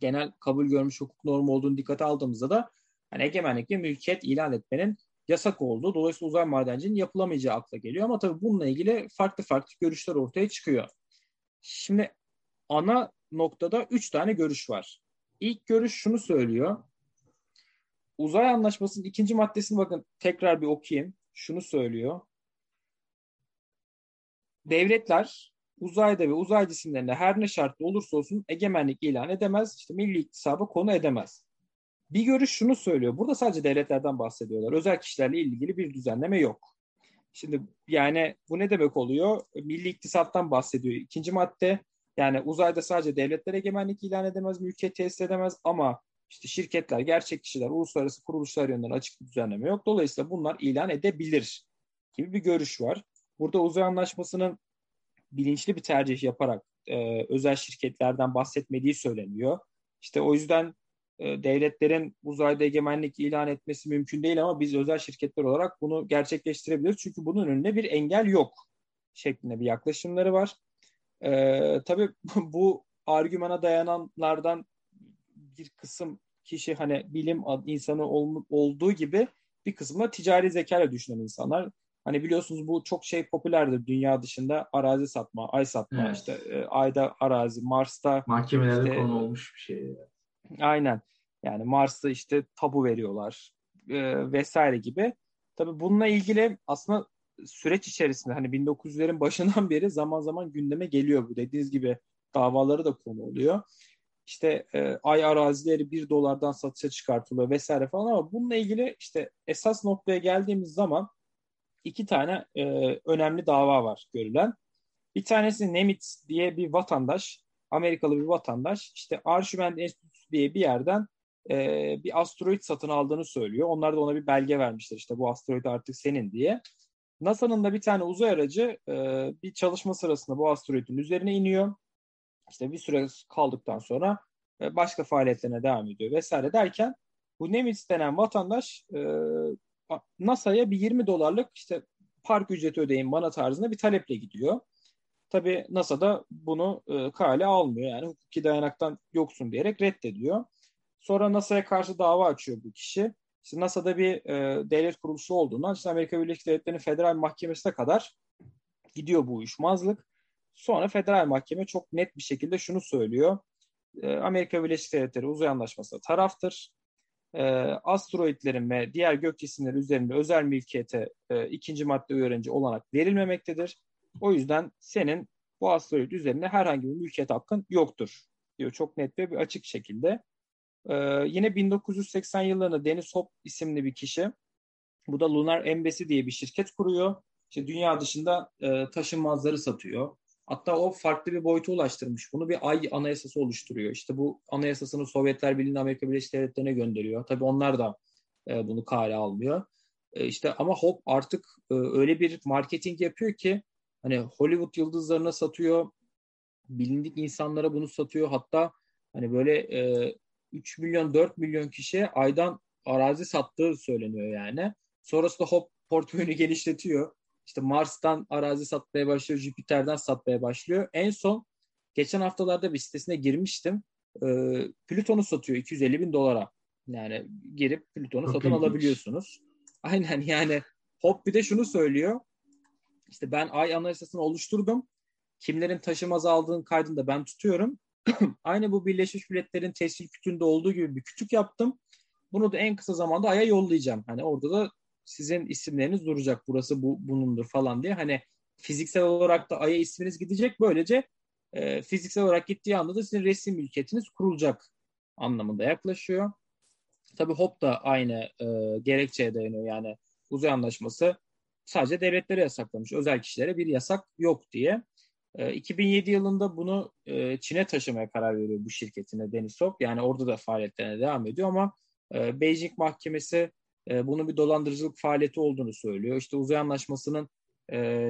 genel kabul görmüş hukuk normu olduğunu dikkate aldığımızda da hani egemenlik ve mülkiyet ilan etmenin yasak oldu. Dolayısıyla uzay madenciliğinin yapılamayacağı akla geliyor. Ama tabii bununla ilgili farklı farklı görüşler ortaya çıkıyor. Şimdi ana noktada üç tane görüş var. İlk görüş şunu söylüyor. Uzay anlaşmasının ikinci maddesini bakın tekrar bir okuyayım. Şunu söylüyor. Devletler uzayda ve uzay cisimlerinde her ne şartlı olursa olsun egemenlik ilan edemez, işte milli iktisaba konu edemez. Bir görüş şunu söylüyor. Burada sadece devletlerden bahsediyorlar. Özel kişilerle ilgili bir düzenleme yok. Şimdi yani bu ne demek oluyor? Milli iktisattan bahsediyor. İkinci madde yani uzayda sadece devletler egemenlik ilan edemez, mülkiyet tesis edemez ama işte şirketler, gerçek kişiler, uluslararası kuruluşlar yönünden açık bir düzenleme yok. Dolayısıyla bunlar ilan edebilir gibi bir görüş var. Burada uzay anlaşmasının bilinçli bir tercih yaparak e, özel şirketlerden bahsetmediği söyleniyor. İşte o yüzden e, devletlerin uzayda egemenlik ilan etmesi mümkün değil ama biz özel şirketler olarak bunu gerçekleştirebiliriz. Çünkü bunun önünde bir engel yok şeklinde bir yaklaşımları var. E, tabii bu argümana dayananlardan bir kısım kişi hani bilim insanı ol, olduğu gibi bir kısmı ticari zekayla düşünen insanlar. Hani biliyorsunuz bu çok şey popülerdir dünya dışında arazi satma, ay satma, evet. işte e, ayda arazi, Mars'ta mahkemelerde işte, konu olmuş bir şey. Aynen. Yani Mars'ta işte tabu veriyorlar e, vesaire gibi. Tabii bununla ilgili aslında süreç içerisinde hani 1900'lerin başından beri zaman zaman gündeme geliyor bu. Dediğiniz gibi davaları da konu oluyor. İşte e, ay arazileri bir dolardan satışa çıkartılıyor vesaire falan ama bununla ilgili işte esas noktaya geldiğimiz zaman iki tane e, önemli dava var görülen. Bir tanesi Nemitz diye bir vatandaş, Amerikalı bir vatandaş işte Arşimed Enstitüsü diye bir yerden e, bir asteroid satın aldığını söylüyor. Onlar da ona bir belge vermişler işte bu asteroid artık senin diye. NASA'nın da bir tane uzay aracı e, bir çalışma sırasında bu asteroidin üzerine iniyor. İşte bir süre kaldıktan sonra e, başka faaliyetlerine devam ediyor vesaire derken bu Nemitz denen vatandaş e, NASA'ya bir 20 dolarlık işte park ücreti ödeyin bana tarzında bir taleple gidiyor. Tabii NASA da bunu e, kale almıyor. Yani hukuki dayanaktan yoksun diyerek reddediyor. Sonra NASA'ya karşı dava açıyor bu kişi. İşte NASA'da bir e, devlet kuruluşu olduğundan işte Amerika Birleşik Devletleri'nin federal mahkemesine kadar gidiyor bu uyuşmazlık. Sonra federal mahkeme çok net bir şekilde şunu söylüyor. E, Amerika Birleşik Devletleri uzay anlaşmasına taraftır. E, asteroidlerin ve diğer gök cisimleri üzerinde özel mülkiyete e, ikinci madde uyarınca olanak verilmemektedir. O yüzden senin bu asteroid üzerinde herhangi bir mülkiyet hakkın yoktur diyor çok net ve bir açık şekilde. Ee, yine 1980 yıllarında Dennis Hop isimli bir kişi bu da Lunar Embassy diye bir şirket kuruyor. İşte dünya dışında e, taşınmazları satıyor. Hatta o farklı bir boyuta ulaştırmış. Bunu bir ay anayasası oluşturuyor. İşte bu anayasasını Sovyetler Birliği'nin Amerika Birleşik Devletleri'ne gönderiyor. Tabii onlar da e, bunu kale almıyor. E, işte ama Hop artık e, öyle bir marketing yapıyor ki hani Hollywood yıldızlarına satıyor. Bilindik insanlara bunu satıyor. Hatta hani böyle e, 3 milyon 4 milyon kişiye aydan arazi sattığı söyleniyor yani. Sonrasında hop portföyünü genişletiyor. İşte Mars'tan arazi satmaya başlıyor, Jüpiter'den satmaya başlıyor. En son geçen haftalarda bir sitesine girmiştim. Ee, Plüton'u satıyor 250 bin dolara. Yani girip Plüton'u Çok satın ilginç. alabiliyorsunuz. Aynen yani Hop bir de şunu söylüyor. İşte ben ay analizasını oluşturdum. Kimlerin taşımaz aldığın kaydını da ben tutuyorum. Aynı bu Birleşmiş Milletler'in tescil kütüğünde olduğu gibi bir kütük yaptım. Bunu da en kısa zamanda Ay'a yollayacağım. Hani orada da sizin isimleriniz duracak. Burası bu bunundur falan diye. Hani fiziksel olarak da Ay'a isminiz gidecek. Böylece e, fiziksel olarak gittiği anda da sizin resim mülkiyetiniz kurulacak anlamında yaklaşıyor. Tabii HOP da aynı e, gerekçeye dayanıyor. Yani uzay anlaşması sadece devletlere yasaklamış. Özel kişilere bir yasak yok diye. 2007 ee, yılında bunu e, Çin'e taşımaya karar veriyor bu şirketine Denisop. Yani orada da faaliyetlerine devam ediyor ama e, Beijing mahkemesi e, bunun bir dolandırıcılık faaliyeti olduğunu söylüyor. İşte uzay anlaşmasının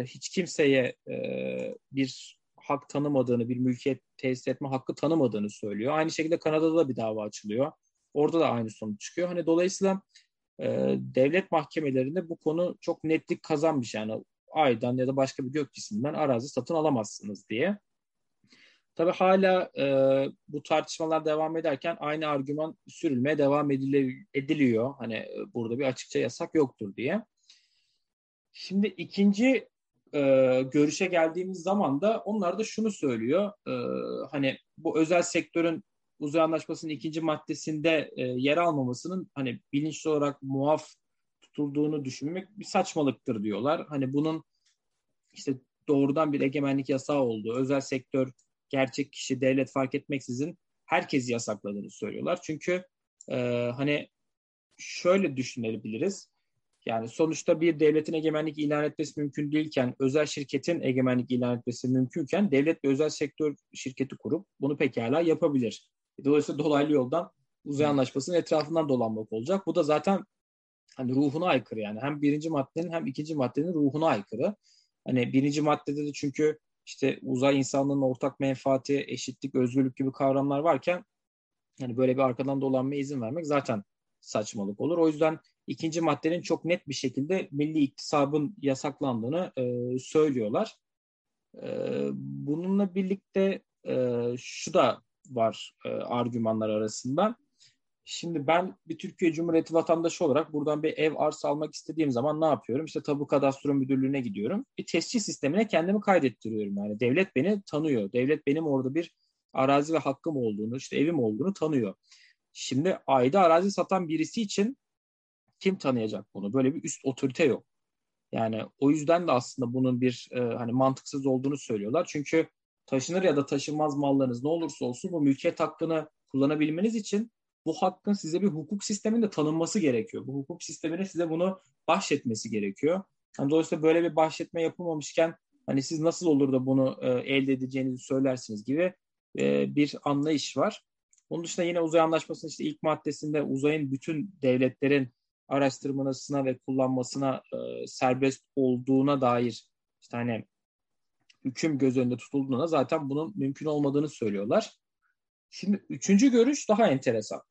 hiç kimseye bir hak tanımadığını, bir mülkiyet tesis etme hakkı tanımadığını söylüyor. Aynı şekilde Kanada'da da bir dava açılıyor. Orada da aynı sonuç çıkıyor. Hani dolayısıyla devlet mahkemelerinde bu konu çok netlik kazanmış. Yani aydan ya da başka bir gök cisminden arazi satın alamazsınız diye. Tabii hala e, bu tartışmalar devam ederken aynı argüman sürülmeye devam edili, ediliyor. Hani e, burada bir açıkça yasak yoktur diye. Şimdi ikinci e, görüşe geldiğimiz zaman da onlar da şunu söylüyor. E, hani bu özel sektörün uzay anlaşmasının ikinci maddesinde e, yer almamasının hani bilinçli olarak muaf tutulduğunu düşünmek bir saçmalıktır diyorlar. Hani bunun işte doğrudan bir egemenlik yasağı olduğu, özel sektör, gerçek kişi, devlet fark etmeksizin herkesi yasakladığını söylüyorlar. Çünkü e, hani şöyle düşünebiliriz. Yani sonuçta bir devletin egemenlik ilan etmesi mümkün değilken, özel şirketin egemenlik ilan etmesi mümkünken devlet bir özel sektör şirketi kurup bunu pekala yapabilir. Dolayısıyla dolaylı yoldan uzay anlaşmasının etrafından dolanmak olacak. Bu da zaten hani ruhuna aykırı yani. Hem birinci maddenin hem ikinci maddenin ruhuna aykırı. Hani birinci maddede de çünkü işte uzay insanlığının ortak menfaati, eşitlik, özgürlük gibi kavramlar varken yani böyle bir arkadan dolanmaya izin vermek zaten saçmalık olur. O yüzden ikinci maddenin çok net bir şekilde milli iktisabın yasaklandığını e, söylüyorlar. E, bununla birlikte e, şu da var e, argümanlar arasında. Şimdi ben bir Türkiye Cumhuriyeti vatandaşı olarak buradan bir ev arsa almak istediğim zaman ne yapıyorum? İşte tabu kadastro müdürlüğüne gidiyorum. Bir tescil sistemine kendimi kaydettiriyorum. Yani devlet beni tanıyor. Devlet benim orada bir arazi ve hakkım olduğunu, işte evim olduğunu tanıyor. Şimdi ayda arazi satan birisi için kim tanıyacak bunu? Böyle bir üst otorite yok. Yani o yüzden de aslında bunun bir e, hani mantıksız olduğunu söylüyorlar. Çünkü taşınır ya da taşınmaz mallarınız ne olursa olsun bu mülkiyet hakkını kullanabilmeniz için bu hakkın size bir hukuk sisteminde tanınması gerekiyor. Bu hukuk sistemine size bunu bahşetmesi gerekiyor. Yani dolayısıyla böyle bir bahşetme yapılmamışken Hani siz nasıl olur da bunu e, elde edeceğinizi söylersiniz gibi e, bir anlayış var. Onun dışında yine uzay anlaşmasının işte ilk maddesinde uzayın bütün devletlerin araştırmasına ve kullanmasına e, serbest olduğuna dair işte hani hüküm göz önünde tutulduğuna zaten bunun mümkün olmadığını söylüyorlar. Şimdi üçüncü görüş daha enteresan.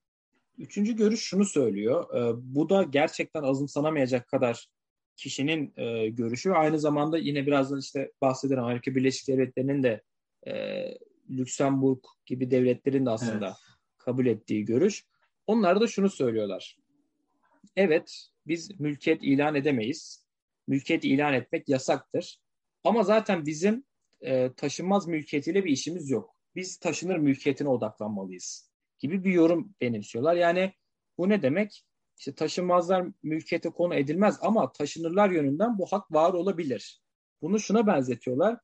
Üçüncü görüş şunu söylüyor. E, bu da gerçekten azımsanamayacak kadar kişinin e, görüşü. Aynı zamanda yine birazdan işte bahseden Amerika Birleşik Devletleri'nin de e, Lüksemburg gibi devletlerin de aslında evet. kabul ettiği görüş. Onlar da şunu söylüyorlar. Evet biz mülkiyet ilan edemeyiz. Mülkiyet ilan etmek yasaktır. Ama zaten bizim e, taşınmaz mülkiyetiyle bir işimiz yok. Biz taşınır mülkiyetine odaklanmalıyız gibi bir yorum benimsiyorlar. Yani bu ne demek? İşte taşınmazlar mülkiyete konu edilmez ama taşınırlar yönünden bu hak var olabilir. Bunu şuna benzetiyorlar.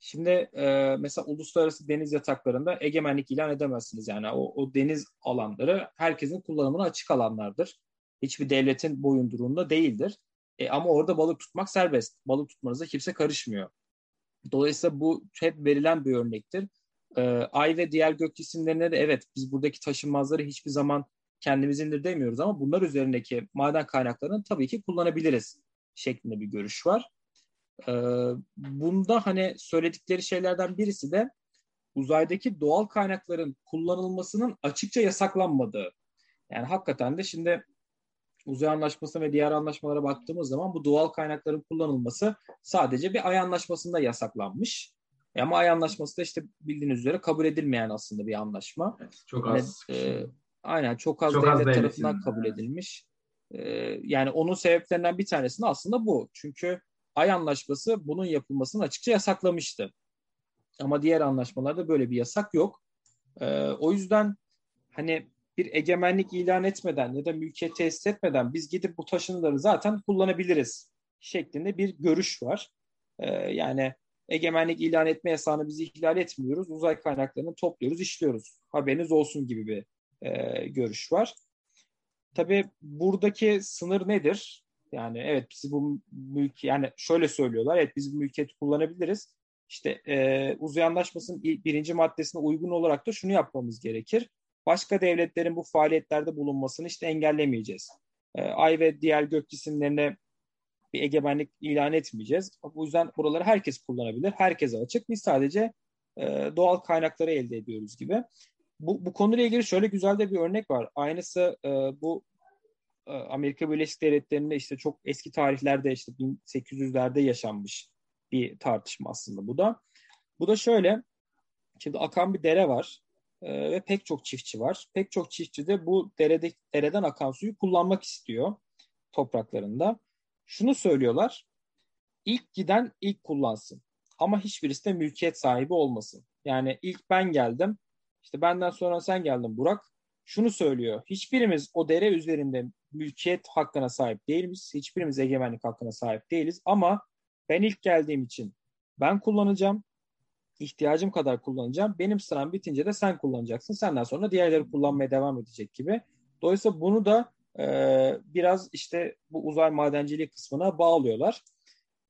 Şimdi e, mesela uluslararası deniz yataklarında egemenlik ilan edemezsiniz. Yani o, o deniz alanları herkesin kullanımına açık alanlardır. Hiçbir devletin boyunduruğunda değildir. E, ama orada balık tutmak serbest. Balık tutmanıza kimse karışmıyor. Dolayısıyla bu hep verilen bir örnektir. E, ay ve diğer gök cisimlerine de evet biz buradaki taşınmazları hiçbir zaman kendimizindir demiyoruz ama bunlar üzerindeki maden kaynaklarını tabii ki kullanabiliriz şeklinde bir görüş var. Ee, bunda hani söyledikleri şeylerden birisi de uzaydaki doğal kaynakların kullanılmasının açıkça yasaklanmadığı. Yani hakikaten de şimdi uzay anlaşması ve diğer anlaşmalara baktığımız zaman bu doğal kaynakların kullanılması sadece bir ay anlaşmasında yasaklanmış. E ama ay anlaşması da işte bildiğiniz üzere kabul edilmeyen aslında bir anlaşma. Evet, çok az. Yani, e, aynen çok az çok devlet az tarafından kabul edilmiş. E, yani onun sebeplerinden bir tanesi aslında bu. Çünkü Ay Anlaşması bunun yapılmasını açıkça yasaklamıştı. Ama diğer anlaşmalarda böyle bir yasak yok. Ee, o yüzden hani bir egemenlik ilan etmeden ya da mülkiyet tesis etmeden biz gidip bu taşınları zaten kullanabiliriz şeklinde bir görüş var. Ee, yani egemenlik ilan etme yasağını biz ihlal etmiyoruz. Uzay kaynaklarını topluyoruz, işliyoruz. Haberiniz olsun gibi bir e, görüş var. Tabii buradaki sınır nedir? Yani evet biz bu mülk yani şöyle söylüyorlar. Evet biz bu mülkiyeti kullanabiliriz. İşte e, uzay anlaşmasının birinci maddesine uygun olarak da şunu yapmamız gerekir. Başka devletlerin bu faaliyetlerde bulunmasını işte engellemeyeceğiz. E, ay ve diğer gök cisimlerine bir egemenlik ilan etmeyeceğiz. Bu yüzden buraları herkes kullanabilir. Herkese açık. Biz sadece e, doğal kaynakları elde ediyoruz gibi. Bu, bu konuyla ilgili şöyle güzel de bir örnek var. Aynısı e, bu e, Amerika Birleşik Devletleri'nde işte çok eski tarihlerde işte 1800'lerde yaşanmış bir tartışma aslında bu da. Bu da şöyle, şimdi akan bir dere var e, ve pek çok çiftçi var. Pek çok çiftçi de bu derede, dereden akan suyu kullanmak istiyor topraklarında. Şunu söylüyorlar, ilk giden ilk kullansın ama hiçbirisi de mülkiyet sahibi olmasın. Yani ilk ben geldim, işte benden sonra sen geldin Burak, şunu söylüyor. Hiçbirimiz o dere üzerinde mülkiyet hakkına sahip değiliz. Hiçbirimiz egemenlik hakkına sahip değiliz. Ama ben ilk geldiğim için ben kullanacağım. ihtiyacım kadar kullanacağım. Benim sıram bitince de sen kullanacaksın. Senden sonra diğerleri kullanmaya devam edecek gibi. Dolayısıyla bunu da e, biraz işte bu uzay madenciliği kısmına bağlıyorlar.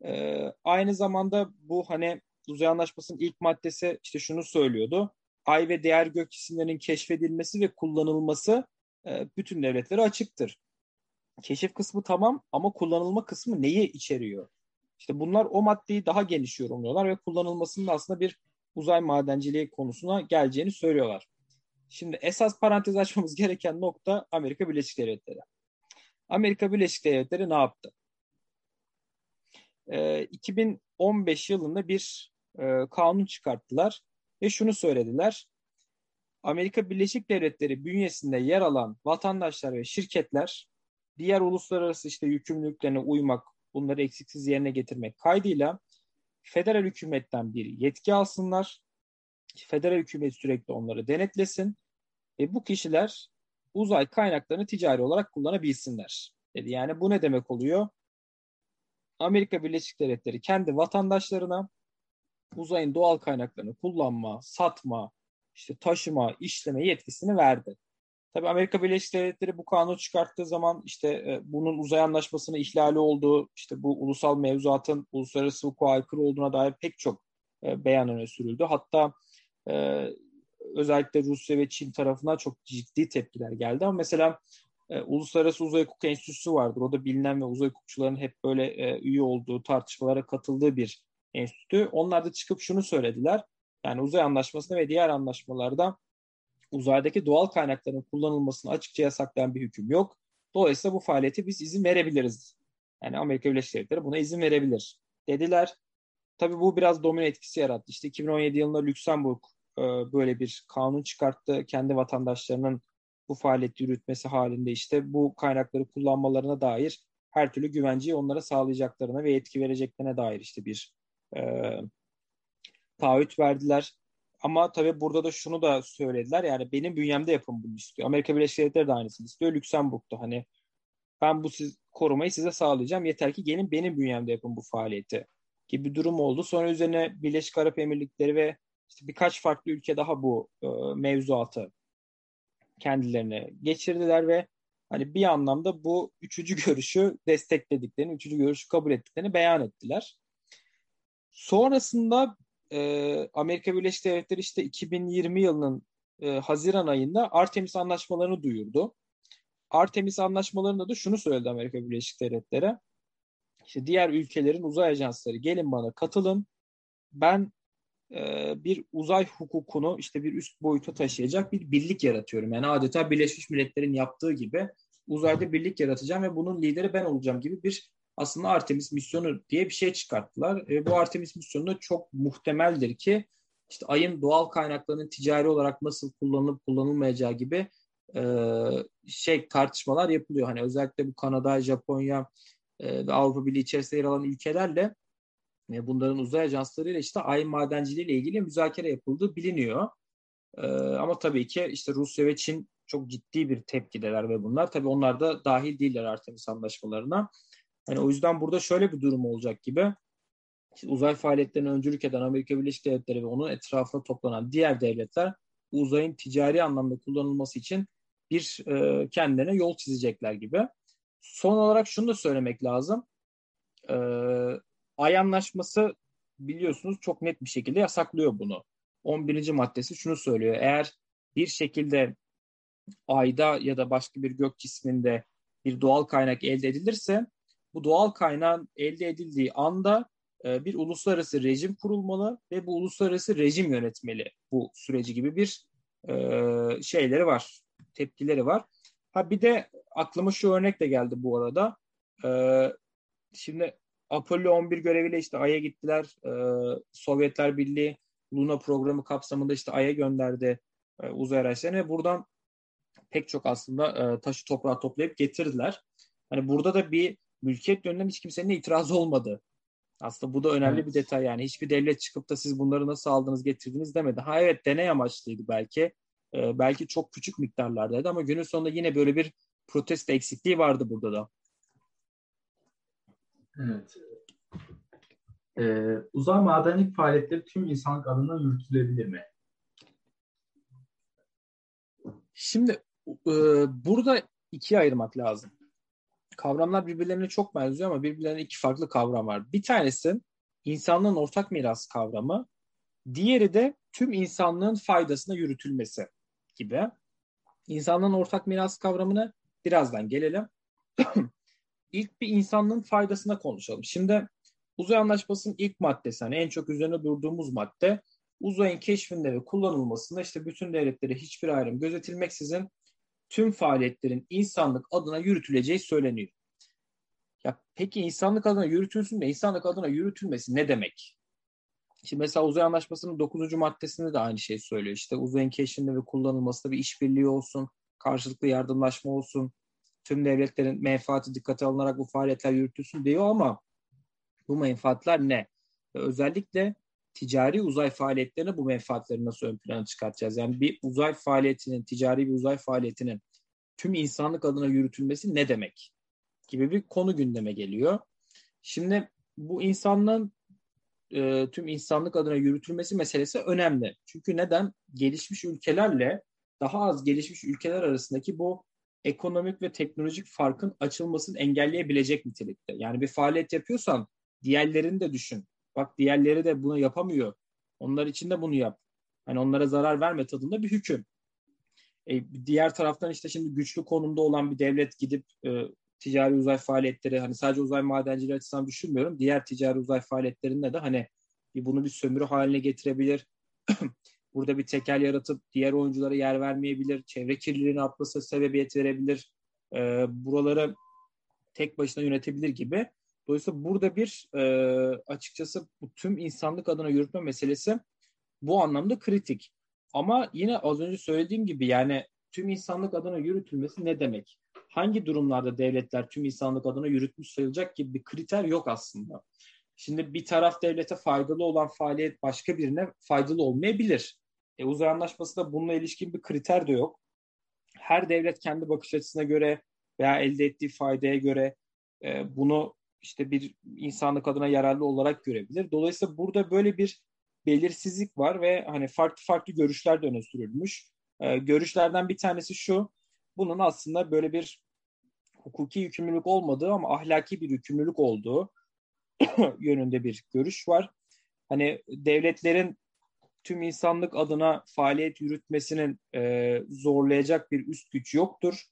E, aynı zamanda bu hani uzay anlaşmasının ilk maddesi işte şunu söylüyordu. Ay ve diğer gök cisimlerinin keşfedilmesi ve kullanılması e, bütün devletlere açıktır keşif kısmı tamam ama kullanılma kısmı neyi içeriyor? İşte bunlar o maddeyi daha geniş yorumluyorlar ve kullanılmasının aslında bir uzay madenciliği konusuna geleceğini söylüyorlar. Şimdi esas parantez açmamız gereken nokta Amerika Birleşik Devletleri. Amerika Birleşik Devletleri ne yaptı? Ee, 2015 yılında bir e, kanun çıkarttılar ve şunu söylediler. Amerika Birleşik Devletleri bünyesinde yer alan vatandaşlar ve şirketler diğer uluslararası işte yükümlülüklerine uymak, bunları eksiksiz yerine getirmek kaydıyla federal hükümetten bir yetki alsınlar. Federal hükümet sürekli onları denetlesin. ve bu kişiler uzay kaynaklarını ticari olarak kullanabilsinler dedi. Yani bu ne demek oluyor? Amerika Birleşik Devletleri kendi vatandaşlarına uzayın doğal kaynaklarını kullanma, satma, işte taşıma, işleme yetkisini verdi. Tabii Amerika Birleşik Devletleri bu kanunu çıkarttığı zaman işte e, bunun uzay anlaşmasının ihlali olduğu, işte bu ulusal mevzuatın uluslararası hukuka aykırı olduğuna dair pek çok e, beyan öne sürüldü. Hatta e, özellikle Rusya ve Çin tarafından çok ciddi tepkiler geldi. Ama mesela e, Uluslararası Uzay Hukuk Enstitüsü vardır. O da bilinen ve uzay hukukçuların hep böyle e, üye olduğu, tartışmalara katıldığı bir enstitü. Onlar da çıkıp şunu söylediler. Yani uzay anlaşmasında ve diğer anlaşmalarda uzaydaki doğal kaynakların kullanılmasını açıkça yasaklayan bir hüküm yok. Dolayısıyla bu faaliyeti biz izin verebiliriz. Yani Amerika Birleşik Devletleri buna izin verebilir dediler. Tabii bu biraz domino etkisi yarattı. İşte 2017 yılında Lüksemburg e, böyle bir kanun çıkarttı. Kendi vatandaşlarının bu faaliyeti yürütmesi halinde işte bu kaynakları kullanmalarına dair her türlü güvenceyi onlara sağlayacaklarına ve yetki vereceklerine dair işte bir e, taahhüt verdiler. Ama tabii burada da şunu da söylediler. Yani benim bünyemde yapın bunu istiyor. Amerika Birleşik Devletleri de aynısını istiyor. Lüksemburg'da hani ben bu siz, korumayı size sağlayacağım. Yeter ki gelin benim bünyemde yapın bu faaliyeti gibi bir durum oldu. Sonra üzerine Birleşik Arap Emirlikleri ve işte birkaç farklı ülke daha bu e, mevzuatı kendilerine geçirdiler ve hani bir anlamda bu üçüncü görüşü desteklediklerini, üçüncü görüşü kabul ettiklerini beyan ettiler. Sonrasında e, Amerika Birleşik Devletleri işte 2020 yılının e, Haziran ayında Artemis anlaşmalarını duyurdu. Artemis anlaşmalarında da şunu söyledi Amerika Birleşik Devletleri. İşte diğer ülkelerin uzay ajansları gelin bana katılın. Ben bir uzay hukukunu işte bir üst boyuta taşıyacak bir birlik yaratıyorum. Yani adeta Birleşmiş Milletler'in yaptığı gibi uzayda birlik yaratacağım ve bunun lideri ben olacağım gibi bir aslında Artemis misyonu diye bir şey çıkarttılar. E, bu Artemis misyonu çok muhtemeldir ki işte ayın doğal kaynaklarının ticari olarak nasıl kullanılıp kullanılmayacağı gibi e, şey tartışmalar yapılıyor. Hani özellikle bu Kanada, Japonya e, ve Avrupa Birliği içerisinde yer alan ülkelerle ve bunların uzay ajanslarıyla işte ay madenciliği ile ilgili müzakere yapıldığı biliniyor. E, ama tabii ki işte Rusya ve Çin çok ciddi bir tepkideler ve bunlar tabii onlar da dahil değiller Artemis anlaşmalarına. Hani o yüzden burada şöyle bir durum olacak gibi. İşte uzay faaliyetlerine öncülük eden Amerika Birleşik Devletleri ve onun etrafında toplanan diğer devletler uzayın ticari anlamda kullanılması için bir e, kendilerine yol çizecekler gibi. Son olarak şunu da söylemek lazım. E, Ay Anlaşması biliyorsunuz çok net bir şekilde yasaklıyor bunu. 11. maddesi şunu söylüyor. Eğer bir şekilde ayda ya da başka bir gök cisminde bir doğal kaynak elde edilirse bu doğal kaynağın elde edildiği anda e, bir uluslararası rejim kurulmalı ve bu uluslararası rejim yönetmeli bu süreci gibi bir e, şeyleri var, tepkileri var. Ha bir de aklıma şu örnek de geldi bu arada. E, şimdi Apollo 11 göreviyle işte Ay'a gittiler. E, Sovyetler Birliği Luna programı kapsamında işte Ay'a gönderdi e, uzay araçlarını ve buradan pek çok aslında e, taşı toprağı toplayıp getirdiler. Hani burada da bir mülkiyet yönünden hiç kimsenin itirazı olmadı. Aslında bu da önemli evet. bir detay yani. Hiçbir devlet çıkıp da siz bunları nasıl aldınız getirdiniz demedi. Ha evet deney amaçlıydı belki. Ee, belki çok küçük miktarlardaydı ama günün sonunda yine böyle bir protesto eksikliği vardı burada da. Evet. Ee, uzay madenlik faaliyetleri tüm insanlık adına yürütülebilir mi? Şimdi e, burada ikiye ayırmak lazım kavramlar birbirlerine çok benziyor ama birbirlerine iki farklı kavram var. Bir tanesi insanlığın ortak miras kavramı, diğeri de tüm insanlığın faydasına yürütülmesi gibi. İnsanlığın ortak miras kavramına birazdan gelelim. İlk bir insanlığın faydasına konuşalım. Şimdi uzay anlaşmasının ilk maddesi, hani en çok üzerine durduğumuz madde, uzayın keşfinde ve kullanılmasında işte bütün devletlere hiçbir ayrım gözetilmeksizin tüm faaliyetlerin insanlık adına yürütüleceği söyleniyor. Ya peki insanlık adına yürütülsün de insanlık adına yürütülmesi ne demek? Şimdi mesela uzay anlaşmasının 9. maddesinde de aynı şey söylüyor. İşte uzayın keşfinde ve kullanılmasında bir işbirliği olsun, karşılıklı yardımlaşma olsun, tüm devletlerin menfaati dikkate alınarak bu faaliyetler yürütülsün diyor ama bu menfaatler ne? Ve özellikle ticari uzay faaliyetlerine bu menfaatleri nasıl ön plana çıkartacağız? Yani bir uzay faaliyetinin, ticari bir uzay faaliyetinin tüm insanlık adına yürütülmesi ne demek? Gibi bir konu gündeme geliyor. Şimdi bu insanlığın e, tüm insanlık adına yürütülmesi meselesi önemli. Çünkü neden? Gelişmiş ülkelerle daha az gelişmiş ülkeler arasındaki bu ekonomik ve teknolojik farkın açılmasını engelleyebilecek nitelikte. Yani bir faaliyet yapıyorsan diğerlerini de düşün. Bak diğerleri de bunu yapamıyor. Onlar için de bunu yap. Hani onlara zarar verme tadında bir hüküm. E, diğer taraftan işte şimdi güçlü konumda olan bir devlet gidip e, ticari uzay faaliyetleri hani sadece uzay madenciliği açısından düşünmüyorum. Diğer ticari uzay faaliyetlerinde de hani bunu bir sömürü haline getirebilir. Burada bir tekel yaratıp diğer oyunculara yer vermeyebilir. Çevre kirliliğini artmasına sebebiyet verebilir. E, buraları tek başına yönetebilir gibi. Dolayısıyla burada bir e, açıkçası bu tüm insanlık adına yürütme meselesi bu anlamda kritik. Ama yine az önce söylediğim gibi yani tüm insanlık adına yürütülmesi ne demek? Hangi durumlarda devletler tüm insanlık adına yürütmüş sayılacak gibi bir kriter yok aslında. Şimdi bir taraf devlete faydalı olan faaliyet başka birine faydalı olmayabilir. E, uzay anlaşması da bununla ilişkin bir kriter de yok. Her devlet kendi bakış açısına göre veya elde ettiği faydaya göre e, bunu işte bir insanlık adına yararlı olarak görebilir. Dolayısıyla burada böyle bir belirsizlik var ve hani farklı farklı görüşler de öne sürülmüş. E, görüşlerden bir tanesi şu, bunun aslında böyle bir hukuki yükümlülük olmadığı ama ahlaki bir yükümlülük olduğu yönünde bir görüş var. Hani devletlerin tüm insanlık adına faaliyet yürütmesinin e, zorlayacak bir üst güç yoktur.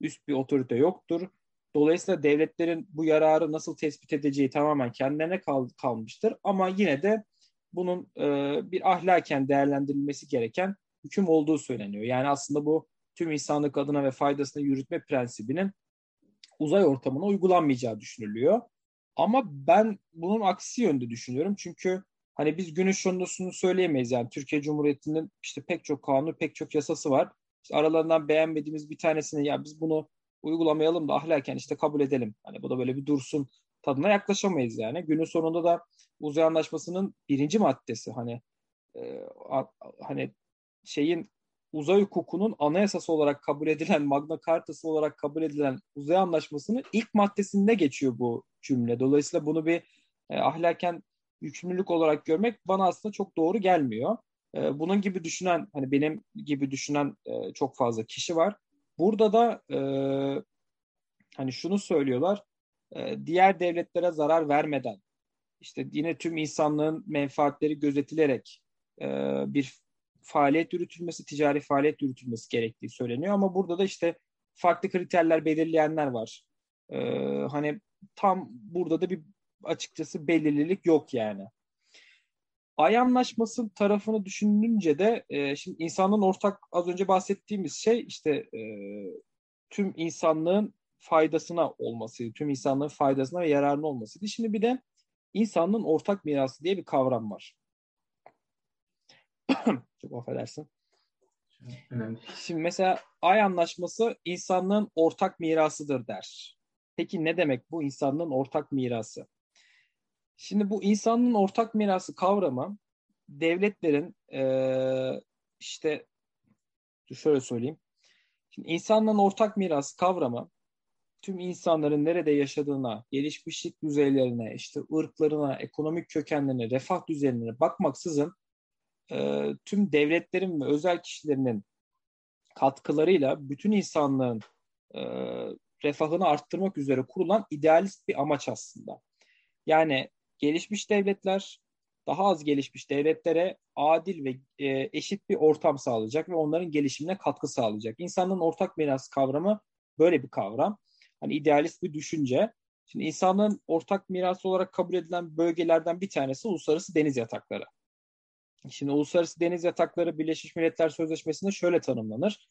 Üst bir otorite yoktur. Dolayısıyla devletlerin bu yararı nasıl tespit edeceği tamamen kendilerine kal, kalmıştır. Ama yine de bunun e, bir ahlaken değerlendirilmesi gereken hüküm olduğu söyleniyor. Yani aslında bu tüm insanlık adına ve faydasına yürütme prensibinin uzay ortamına uygulanmayacağı düşünülüyor. Ama ben bunun aksi yönde düşünüyorum. Çünkü hani biz günün sonrasını söyleyemeyiz. Yani Türkiye Cumhuriyeti'nin işte pek çok kanunu, pek çok yasası var. İşte aralarından beğenmediğimiz bir tanesini ya biz bunu uygulamayalım da ahlaken işte kabul edelim. Hani bu da böyle bir dursun tadına yaklaşamayız yani. Günün sonunda da uzay anlaşmasının birinci maddesi hani e, a, hani şeyin uzay hukukunun anayasası olarak kabul edilen, Magna Carta'sı olarak kabul edilen uzay anlaşmasının ilk maddesinde geçiyor bu cümle. Dolayısıyla bunu bir e, ahlaken yükümlülük olarak görmek bana aslında çok doğru gelmiyor. E, bunun gibi düşünen, hani benim gibi düşünen e, çok fazla kişi var. Burada da e, hani şunu söylüyorlar, e, diğer devletlere zarar vermeden, işte yine tüm insanlığın menfaatleri gözetilerek e, bir faaliyet yürütülmesi, ticari faaliyet yürütülmesi gerektiği söyleniyor. Ama burada da işte farklı kriterler belirleyenler var. E, hani tam burada da bir açıkçası belirlilik yok yani. Ay anlaşması tarafını düşününce de e, şimdi insanlığın ortak az önce bahsettiğimiz şey işte e, tüm insanlığın faydasına olmasıydı. Tüm insanlığın faydasına ve yararına olmasıydı. Şimdi bir de insanlığın ortak mirası diye bir kavram var. Çok affedersin. Önemli. Şimdi mesela Ay Anlaşması insanlığın ortak mirasıdır der. Peki ne demek bu insanlığın ortak mirası? Şimdi bu insanlığın ortak mirası kavramı devletlerin ee, işte şöyle söyleyeyim. Şimdi insanlığın ortak mirası kavramı tüm insanların nerede yaşadığına, gelişmişlik düzeylerine, işte ırklarına, ekonomik kökenlerine, refah düzeylerine bakmaksızın e, tüm devletlerin ve özel kişilerinin katkılarıyla bütün insanlığın e, refahını arttırmak üzere kurulan idealist bir amaç aslında. Yani gelişmiş devletler daha az gelişmiş devletlere adil ve e, eşit bir ortam sağlayacak ve onların gelişimine katkı sağlayacak. İnsanlığın ortak miras kavramı böyle bir kavram. Hani idealist bir düşünce. Şimdi insanlığın ortak mirası olarak kabul edilen bölgelerden bir tanesi uluslararası deniz yatakları. Şimdi uluslararası deniz yatakları Birleşmiş Milletler Sözleşmesi'nde şöyle tanımlanır.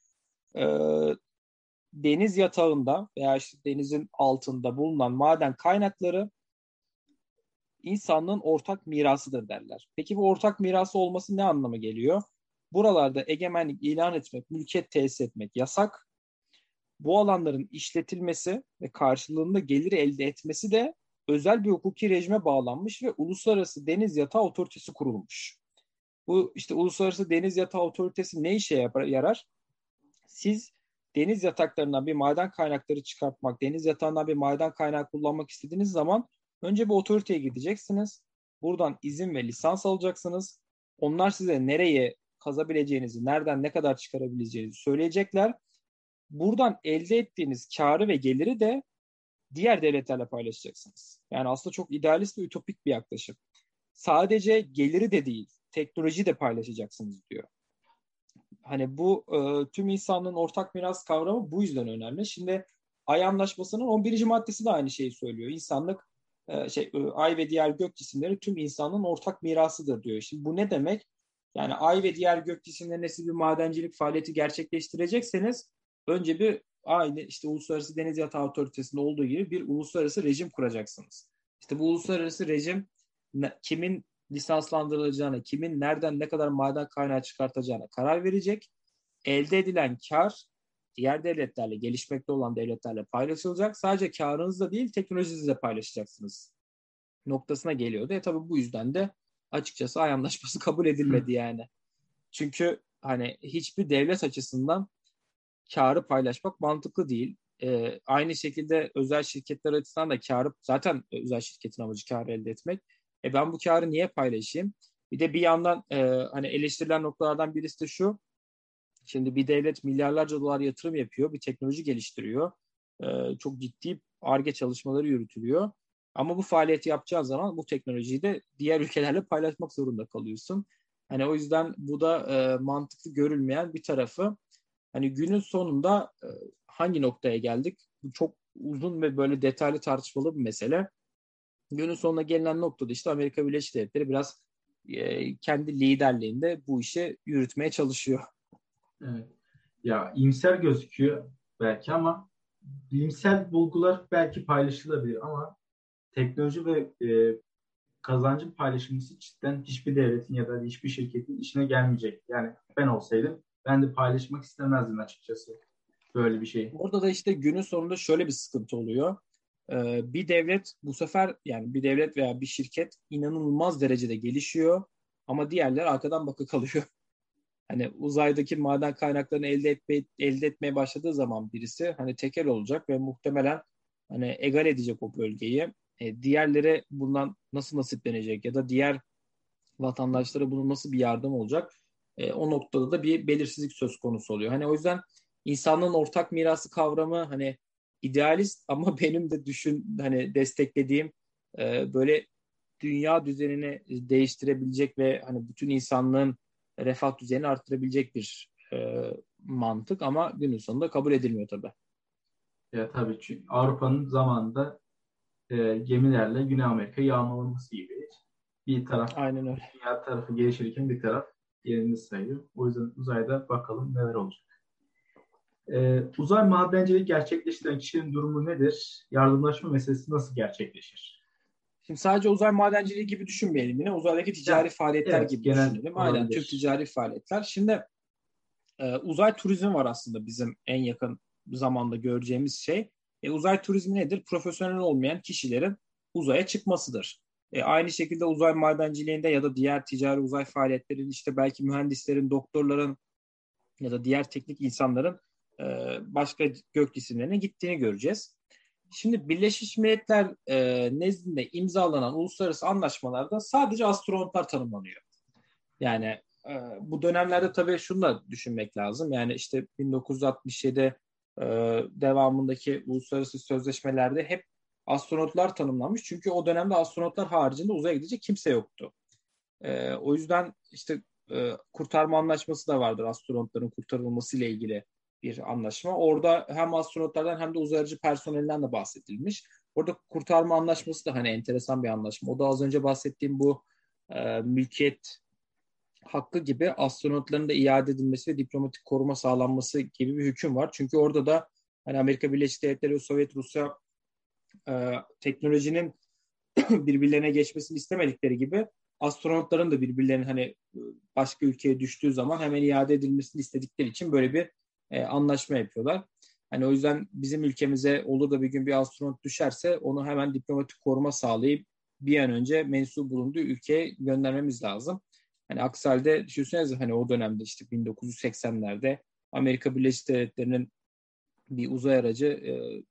Ee, deniz yatağında veya işte denizin altında bulunan maden kaynakları insanlığın ortak mirasıdır derler. Peki bu ortak mirası olması ne anlama geliyor? Buralarda egemenlik ilan etmek, mülkiyet tesis etmek yasak. Bu alanların işletilmesi ve karşılığında gelir elde etmesi de özel bir hukuki rejime bağlanmış ve Uluslararası Deniz Yatağı Otoritesi kurulmuş. Bu işte Uluslararası Deniz Yatağı Otoritesi ne işe yarar? Siz deniz yataklarından bir maden kaynakları çıkartmak, deniz yatağından bir maden kaynağı kullanmak istediğiniz zaman önce bir otoriteye gideceksiniz. Buradan izin ve lisans alacaksınız. Onlar size nereye kazabileceğinizi, nereden ne kadar çıkarabileceğinizi söyleyecekler. Buradan elde ettiğiniz karı ve geliri de diğer devletlerle paylaşacaksınız. Yani aslında çok idealist ve ütopik bir yaklaşım. Sadece geliri de değil, teknoloji de paylaşacaksınız diyor. Hani bu e, tüm insanlığın ortak miras kavramı bu yüzden önemli. Şimdi Ay Anlaşması'nın 11. maddesi de aynı şeyi söylüyor. İnsanlık şey e, Ay ve diğer gök cisimleri tüm insanlığın ortak mirasıdır diyor. Şimdi bu ne demek? Yani Ay ve diğer gök cisimlerine siz bir madencilik faaliyeti gerçekleştirecekseniz önce bir aynı işte Uluslararası Deniz Yatağı Otoritesi'nde olduğu gibi bir uluslararası rejim kuracaksınız. İşte bu uluslararası rejim kimin lisanslandırılacağına, kimin nereden ne kadar maden kaynağı çıkartacağına karar verecek. Elde edilen kar diğer devletlerle, gelişmekte olan devletlerle paylaşılacak. Sadece karınızla değil, teknolojinizi de paylaşacaksınız noktasına geliyordu. E tabii bu yüzden de açıkçası ay anlaşması kabul edilmedi yani. Çünkü hani hiçbir devlet açısından karı paylaşmak mantıklı değil. Ee, aynı şekilde özel şirketler açısından da karı zaten özel şirketin amacı kar elde etmek. E ben bu karı niye paylaşayım? Bir de bir yandan e, hani eleştirilen noktalardan birisi de şu. Şimdi bir devlet milyarlarca dolar yatırım yapıyor, bir teknoloji geliştiriyor. E, çok ciddi ARGE çalışmaları yürütülüyor. Ama bu faaliyeti yapacağın zaman bu teknolojiyi de diğer ülkelerle paylaşmak zorunda kalıyorsun. Hani o yüzden bu da e, mantıklı görülmeyen bir tarafı. Hani günün sonunda e, hangi noktaya geldik? Bu çok uzun ve böyle detaylı tartışmalı bir mesele. Günün sonuna gelinen noktada işte Amerika Birleşik Devletleri biraz e, kendi liderliğinde bu işi yürütmeye çalışıyor. Ya iyimser gözüküyor belki ama bilimsel bulgular belki paylaşılabilir ama teknoloji ve e, kazancın paylaşılması cidden hiçbir devletin ya da hiçbir şirketin işine gelmeyecek. Yani ben olsaydım ben de paylaşmak istemezdim açıkçası böyle bir şey. Orada da işte günün sonunda şöyle bir sıkıntı oluyor. Ee, bir devlet bu sefer yani bir devlet veya bir şirket inanılmaz derecede gelişiyor ama diğerler arkadan bakı kalıyor. Hani uzaydaki maden kaynaklarını elde etme, elde etmeye başladığı zaman birisi hani tekel olacak ve muhtemelen hani egal edecek o bölgeyi. E, diğerleri bundan nasıl nasiplenecek ya da diğer vatandaşlara bunun nasıl bir yardım olacak? E, o noktada da bir belirsizlik söz konusu oluyor. Hani o yüzden insanlığın ortak mirası kavramı hani idealist ama benim de düşün hani desteklediğim e, böyle dünya düzenini değiştirebilecek ve hani bütün insanlığın refah düzeyini arttırabilecek bir e, mantık ama günün sonunda kabul edilmiyor tabii. Ya tabii çünkü Avrupa'nın zamanında e, gemilerle Güney Amerika yağmalaması gibi bir taraf Aynen öyle. dünya tarafı gelişirken bir taraf yerini sayıyor. O yüzden uzayda bakalım neler olacak. Ee, uzay madenciliği gerçekleştiren kişinin durumu nedir? Yardımlaşma meselesi nasıl gerçekleşir? Şimdi sadece uzay madenciliği gibi düşünmeyelim yine. Uzaydaki ticari evet, faaliyetler evet, gibi genel düşünelim. Aynen tüm ticari faaliyetler. Şimdi e, uzay turizmi var aslında bizim en yakın zamanda göreceğimiz şey. E, uzay turizmi nedir? Profesyonel olmayan kişilerin uzaya çıkmasıdır. E, aynı şekilde uzay madenciliğinde ya da diğer ticari uzay faaliyetlerin işte belki mühendislerin, doktorların ya da diğer teknik insanların e, başka gök cisimlerine gittiğini göreceğiz. Şimdi Birleşmiş Milletler e, nezdinde imzalanan uluslararası anlaşmalarda sadece astronotlar tanımlanıyor. Yani e, bu dönemlerde tabii şunu da düşünmek lazım. Yani işte 1967 e, devamındaki uluslararası sözleşmelerde hep astronotlar tanımlanmış. Çünkü o dönemde astronotlar haricinde uzaya gidecek kimse yoktu. E, o yüzden işte e, kurtarma anlaşması da vardır astronotların kurtarılması ile ilgili bir anlaşma. Orada hem astronotlardan hem de uzaycı personelinden de bahsedilmiş. Orada kurtarma anlaşması da hani enteresan bir anlaşma. O da az önce bahsettiğim bu e, mülkiyet hakkı gibi astronotların da iade edilmesi ve diplomatik koruma sağlanması gibi bir hüküm var. Çünkü orada da hani Amerika Birleşik Devletleri ve Sovyet Rusya e, teknolojinin birbirlerine geçmesini istemedikleri gibi astronotların da birbirlerinin hani başka ülkeye düştüğü zaman hemen iade edilmesini istedikleri için böyle bir e, anlaşma yapıyorlar. Hani o yüzden bizim ülkemize olur da bir gün bir astronot düşerse onu hemen diplomatik koruma sağlayıp bir an önce mensup bulunduğu ülkeye göndermemiz lazım. Hani aksi halde düşünsenize hani o dönemde işte 1980'lerde Amerika Birleşik Devletleri'nin bir uzay aracı e,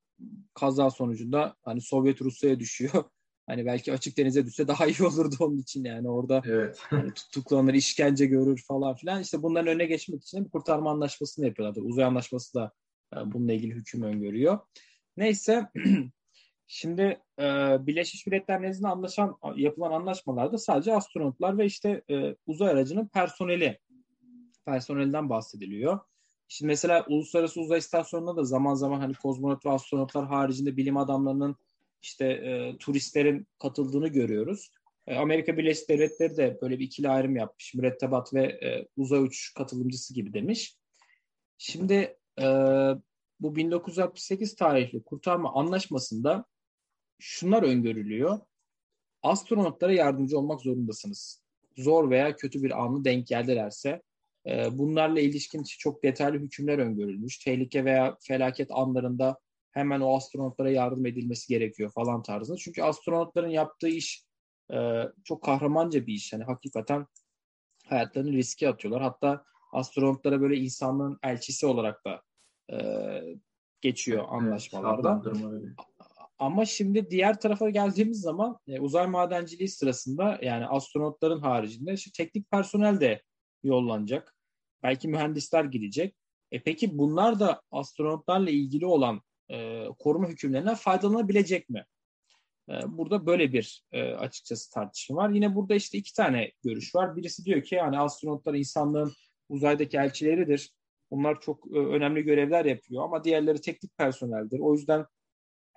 kaza sonucunda hani Sovyet Rusya'ya düşüyor. Hani belki açık denize düşse daha iyi olurdu onun için yani orada evet. hani tutuklanır, işkence görür falan filan. İşte bunların önüne geçmek için bir kurtarma anlaşmasını yapıyorlar. Uzay anlaşması da e, bununla ilgili hüküm öngörüyor. Neyse şimdi e, Birleşmiş Milletler nezdinde anlaşan yapılan anlaşmalarda sadece astronotlar ve işte e, uzay aracının personeli personelden bahsediliyor. Şimdi mesela Uluslararası Uzay İstasyonu'nda da zaman zaman hani kozmonot ve astronotlar haricinde bilim adamlarının işte e, turistlerin katıldığını görüyoruz. E, Amerika Birleşik Devletleri de böyle bir ikili ayrım yapmış. Mürettebat ve e, uzay uçuş katılımcısı gibi demiş. Şimdi e, bu 1968 tarihli kurtarma anlaşmasında şunlar öngörülüyor. Astronotlara yardımcı olmak zorundasınız. Zor veya kötü bir anı denk geldilerse e, bunlarla ilişkin çok detaylı hükümler öngörülmüş. Tehlike veya felaket anlarında hemen o astronotlara yardım edilmesi gerekiyor falan tarzında. Çünkü astronotların yaptığı iş e, çok kahramanca bir iş. Yani hakikaten hayatlarını riske atıyorlar. Hatta astronotlara böyle insanlığın elçisi olarak da e, geçiyor anlaşmalarda. Evet, Ama şimdi diğer tarafa geldiğimiz zaman e, uzay madenciliği sırasında yani astronotların haricinde işte teknik personel de yollanacak. Belki mühendisler gidecek. E peki bunlar da astronotlarla ilgili olan e, koruma hükümlerinden faydalanabilecek mi? E, burada böyle bir e, açıkçası tartışma var. Yine burada işte iki tane görüş var. Birisi diyor ki yani astronotlar insanlığın uzaydaki elçileridir. Bunlar çok önemli görevler yapıyor ama diğerleri teknik personeldir. O yüzden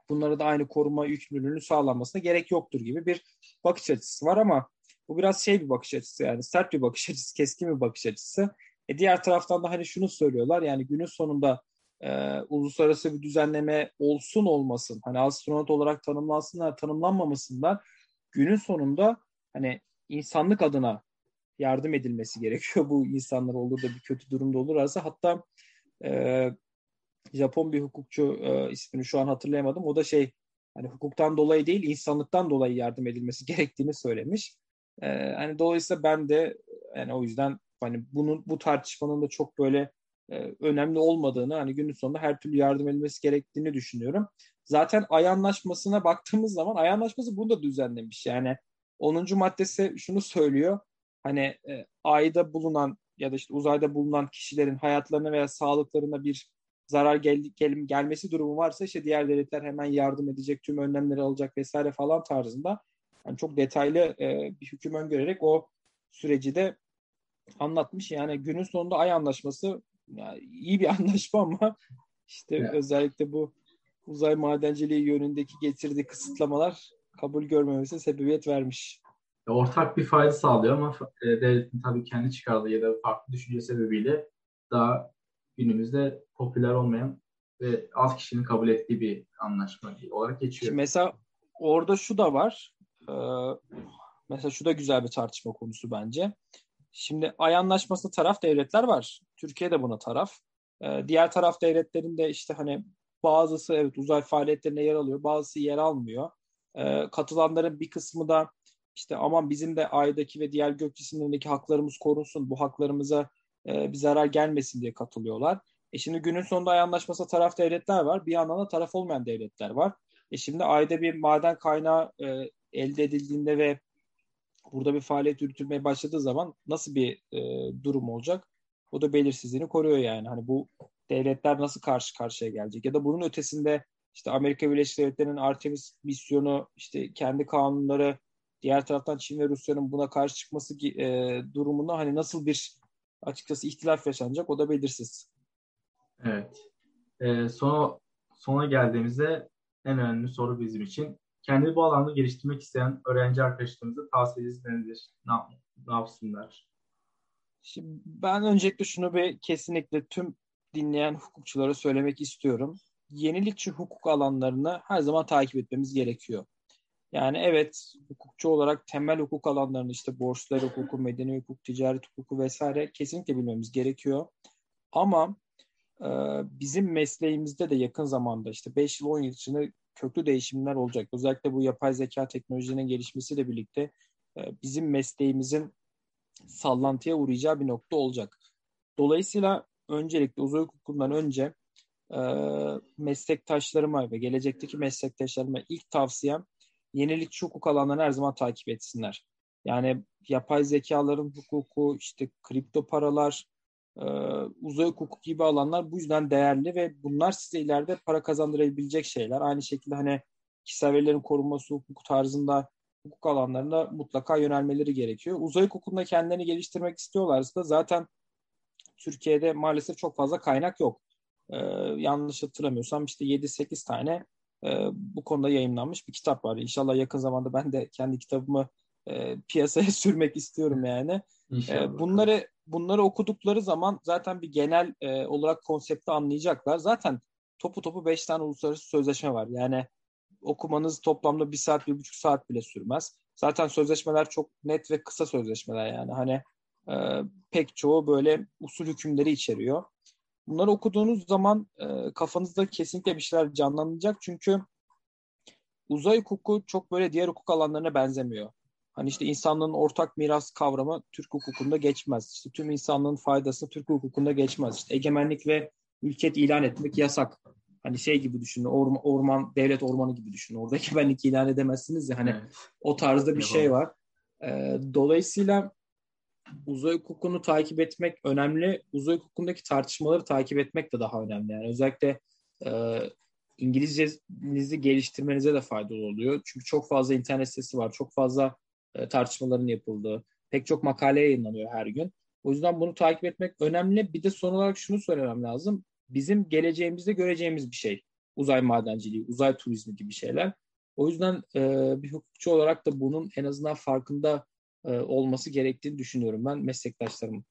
bunlara da aynı koruma yükümlülüğünü sağlanmasına gerek yoktur gibi bir bakış açısı var ama bu biraz şey bir bakış açısı yani sert bir bakış açısı, keskin bir bakış açısı. E diğer taraftan da hani şunu söylüyorlar yani günün sonunda e, uluslararası bir düzenleme olsun olmasın hani astronot olarak tanımlansınlar tanımlanmamasınlar günün sonunda hani insanlık adına yardım edilmesi gerekiyor. Bu insanlar olur da bir kötü durumda olurlarsa. Hatta e, Japon bir hukukçu e, ismini şu an hatırlayamadım. O da şey hani hukuktan dolayı değil insanlıktan dolayı yardım edilmesi gerektiğini söylemiş. E, hani dolayısıyla ben de yani o yüzden hani bunun bu tartışmanın da çok böyle e, önemli olmadığını hani günün sonunda her türlü yardım edilmesi gerektiğini düşünüyorum. Zaten ay anlaşmasına baktığımız zaman ay anlaşması bunu da düzenlemiş. Yani 10. maddesi şunu söylüyor. Hani e, ayda bulunan ya da işte uzayda bulunan kişilerin hayatlarına veya sağlıklarına bir zarar gel, gel, gelmesi durumu varsa işte diğer devletler hemen yardım edecek, tüm önlemleri alacak vesaire falan tarzında yani çok detaylı e, bir hüküm öngörerek o süreci de anlatmış. Yani günün sonunda ay anlaşması yani iyi bir anlaşma ama işte evet. özellikle bu uzay madenciliği yönündeki getirdiği kısıtlamalar kabul görmemesi sebebiyet vermiş. Ortak bir fayda sağlıyor ama e, devletin tabii kendi çıkardığı ya da farklı düşünce sebebiyle daha günümüzde popüler olmayan ve az kişinin kabul ettiği bir anlaşma olarak geçiyor. Şimdi mesela orada şu da var. Ee, mesela şu da güzel bir tartışma konusu bence. Şimdi ay anlaşmasında taraf devletler var. Türkiye de buna taraf. Ee, diğer taraf devletlerin de işte hani bazısı evet uzay faaliyetlerine yer alıyor, bazısı yer almıyor. Ee, katılanların bir kısmı da işte aman bizim de aydaki ve diğer gök cisimlerindeki haklarımız korunsun, bu haklarımıza e, bir zarar gelmesin diye katılıyorlar. E şimdi günün sonunda ay anlaşmasında taraf devletler var. Bir yandan da taraf olmayan devletler var. E şimdi ayda bir maden kaynağı e, elde edildiğinde ve burada bir faaliyet yürütülmeye başladığı zaman nasıl bir e, durum olacak? O da belirsizliğini koruyor yani. Hani bu devletler nasıl karşı karşıya gelecek? Ya da bunun ötesinde işte Amerika Birleşik Devletleri'nin Artemis misyonu, işte kendi kanunları, diğer taraftan Çin ve Rusya'nın buna karşı çıkması e, durumunda hani nasıl bir açıkçası ihtilaf yaşanacak o da belirsiz. Evet. Ee, sona, sona geldiğimizde en önemli soru bizim için kendini bu alanda geliştirmek isteyen öğrenci arkadaşlarımıza tavsiyeniz nedir? Ne, ne yapsınlar? Şimdi ben öncelikle şunu bir kesinlikle tüm dinleyen hukukçulara söylemek istiyorum. Yenilikçi hukuk alanlarını her zaman takip etmemiz gerekiyor. Yani evet hukukçu olarak temel hukuk alanlarını işte borçlar hukuku, medeni hukuk, ticaret hukuku vesaire kesinlikle bilmemiz gerekiyor. Ama e, bizim mesleğimizde de yakın zamanda işte 5 yıl 10 yıl içinde köklü değişimler olacak. Özellikle bu yapay zeka teknolojinin gelişmesiyle birlikte e, bizim mesleğimizin sallantıya uğrayacağı bir nokta olacak. Dolayısıyla öncelikle uzay hukukundan önce e, meslektaşlarıma ve gelecekteki meslektaşlarıma ilk tavsiyem yenilikçi hukuk alanlarını her zaman takip etsinler. Yani yapay zekaların hukuku, işte kripto paralar, e, uzay hukuku gibi alanlar bu yüzden değerli ve bunlar size ileride para kazandırabilecek şeyler. Aynı şekilde hani kişisel verilerin korunması hukuku tarzında hukuk alanlarına mutlaka yönelmeleri gerekiyor. Uzay hukukunda kendilerini geliştirmek istiyorlarsa da zaten Türkiye'de maalesef çok fazla kaynak yok. Ee, yanlış hatırlamıyorsam işte 7-8 tane e, bu konuda yayınlanmış bir kitap var. İnşallah yakın zamanda ben de kendi kitabımı e, piyasaya sürmek istiyorum yani. E, bunları bunları okudukları zaman zaten bir genel e, olarak konsepti anlayacaklar. Zaten topu topu 5 tane uluslararası sözleşme var. Yani okumanız toplamda bir saat, bir buçuk saat bile sürmez. Zaten sözleşmeler çok net ve kısa sözleşmeler yani. Hani e, pek çoğu böyle usul hükümleri içeriyor. Bunları okuduğunuz zaman e, kafanızda kesinlikle bir şeyler canlanacak. Çünkü uzay hukuku çok böyle diğer hukuk alanlarına benzemiyor. Hani işte insanlığın ortak miras kavramı Türk hukukunda geçmez. İşte tüm insanlığın faydası Türk hukukunda geçmez. İşte egemenlik ve ülket ilan etmek yasak. Hani şey gibi düşünün, orman, orman devlet ormanı gibi düşünün. Orada egemenlik ilan edemezsiniz ya hani evet. o tarzda bir şey var. Ee, dolayısıyla uzay hukukunu takip etmek önemli. Uzay hukukundaki tartışmaları takip etmek de daha önemli. Yani özellikle e, İngilizcenizi geliştirmenize de faydalı oluyor. Çünkü çok fazla internet sitesi var. Çok fazla e, tartışmaların yapıldığı, pek çok makale yayınlanıyor her gün. O yüzden bunu takip etmek önemli. Bir de son olarak şunu söylemem lazım. Bizim geleceğimizde göreceğimiz bir şey. Uzay madenciliği, uzay turizmi gibi şeyler. O yüzden e, bir hukukçu olarak da bunun en azından farkında e, olması gerektiğini düşünüyorum ben meslektaşlarım.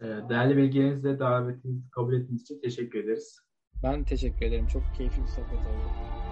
E, değerli bilgilerinizle davetinizi kabul ettiğiniz için teşekkür ederiz. Ben teşekkür ederim. Çok keyifli bir sohbet oldu.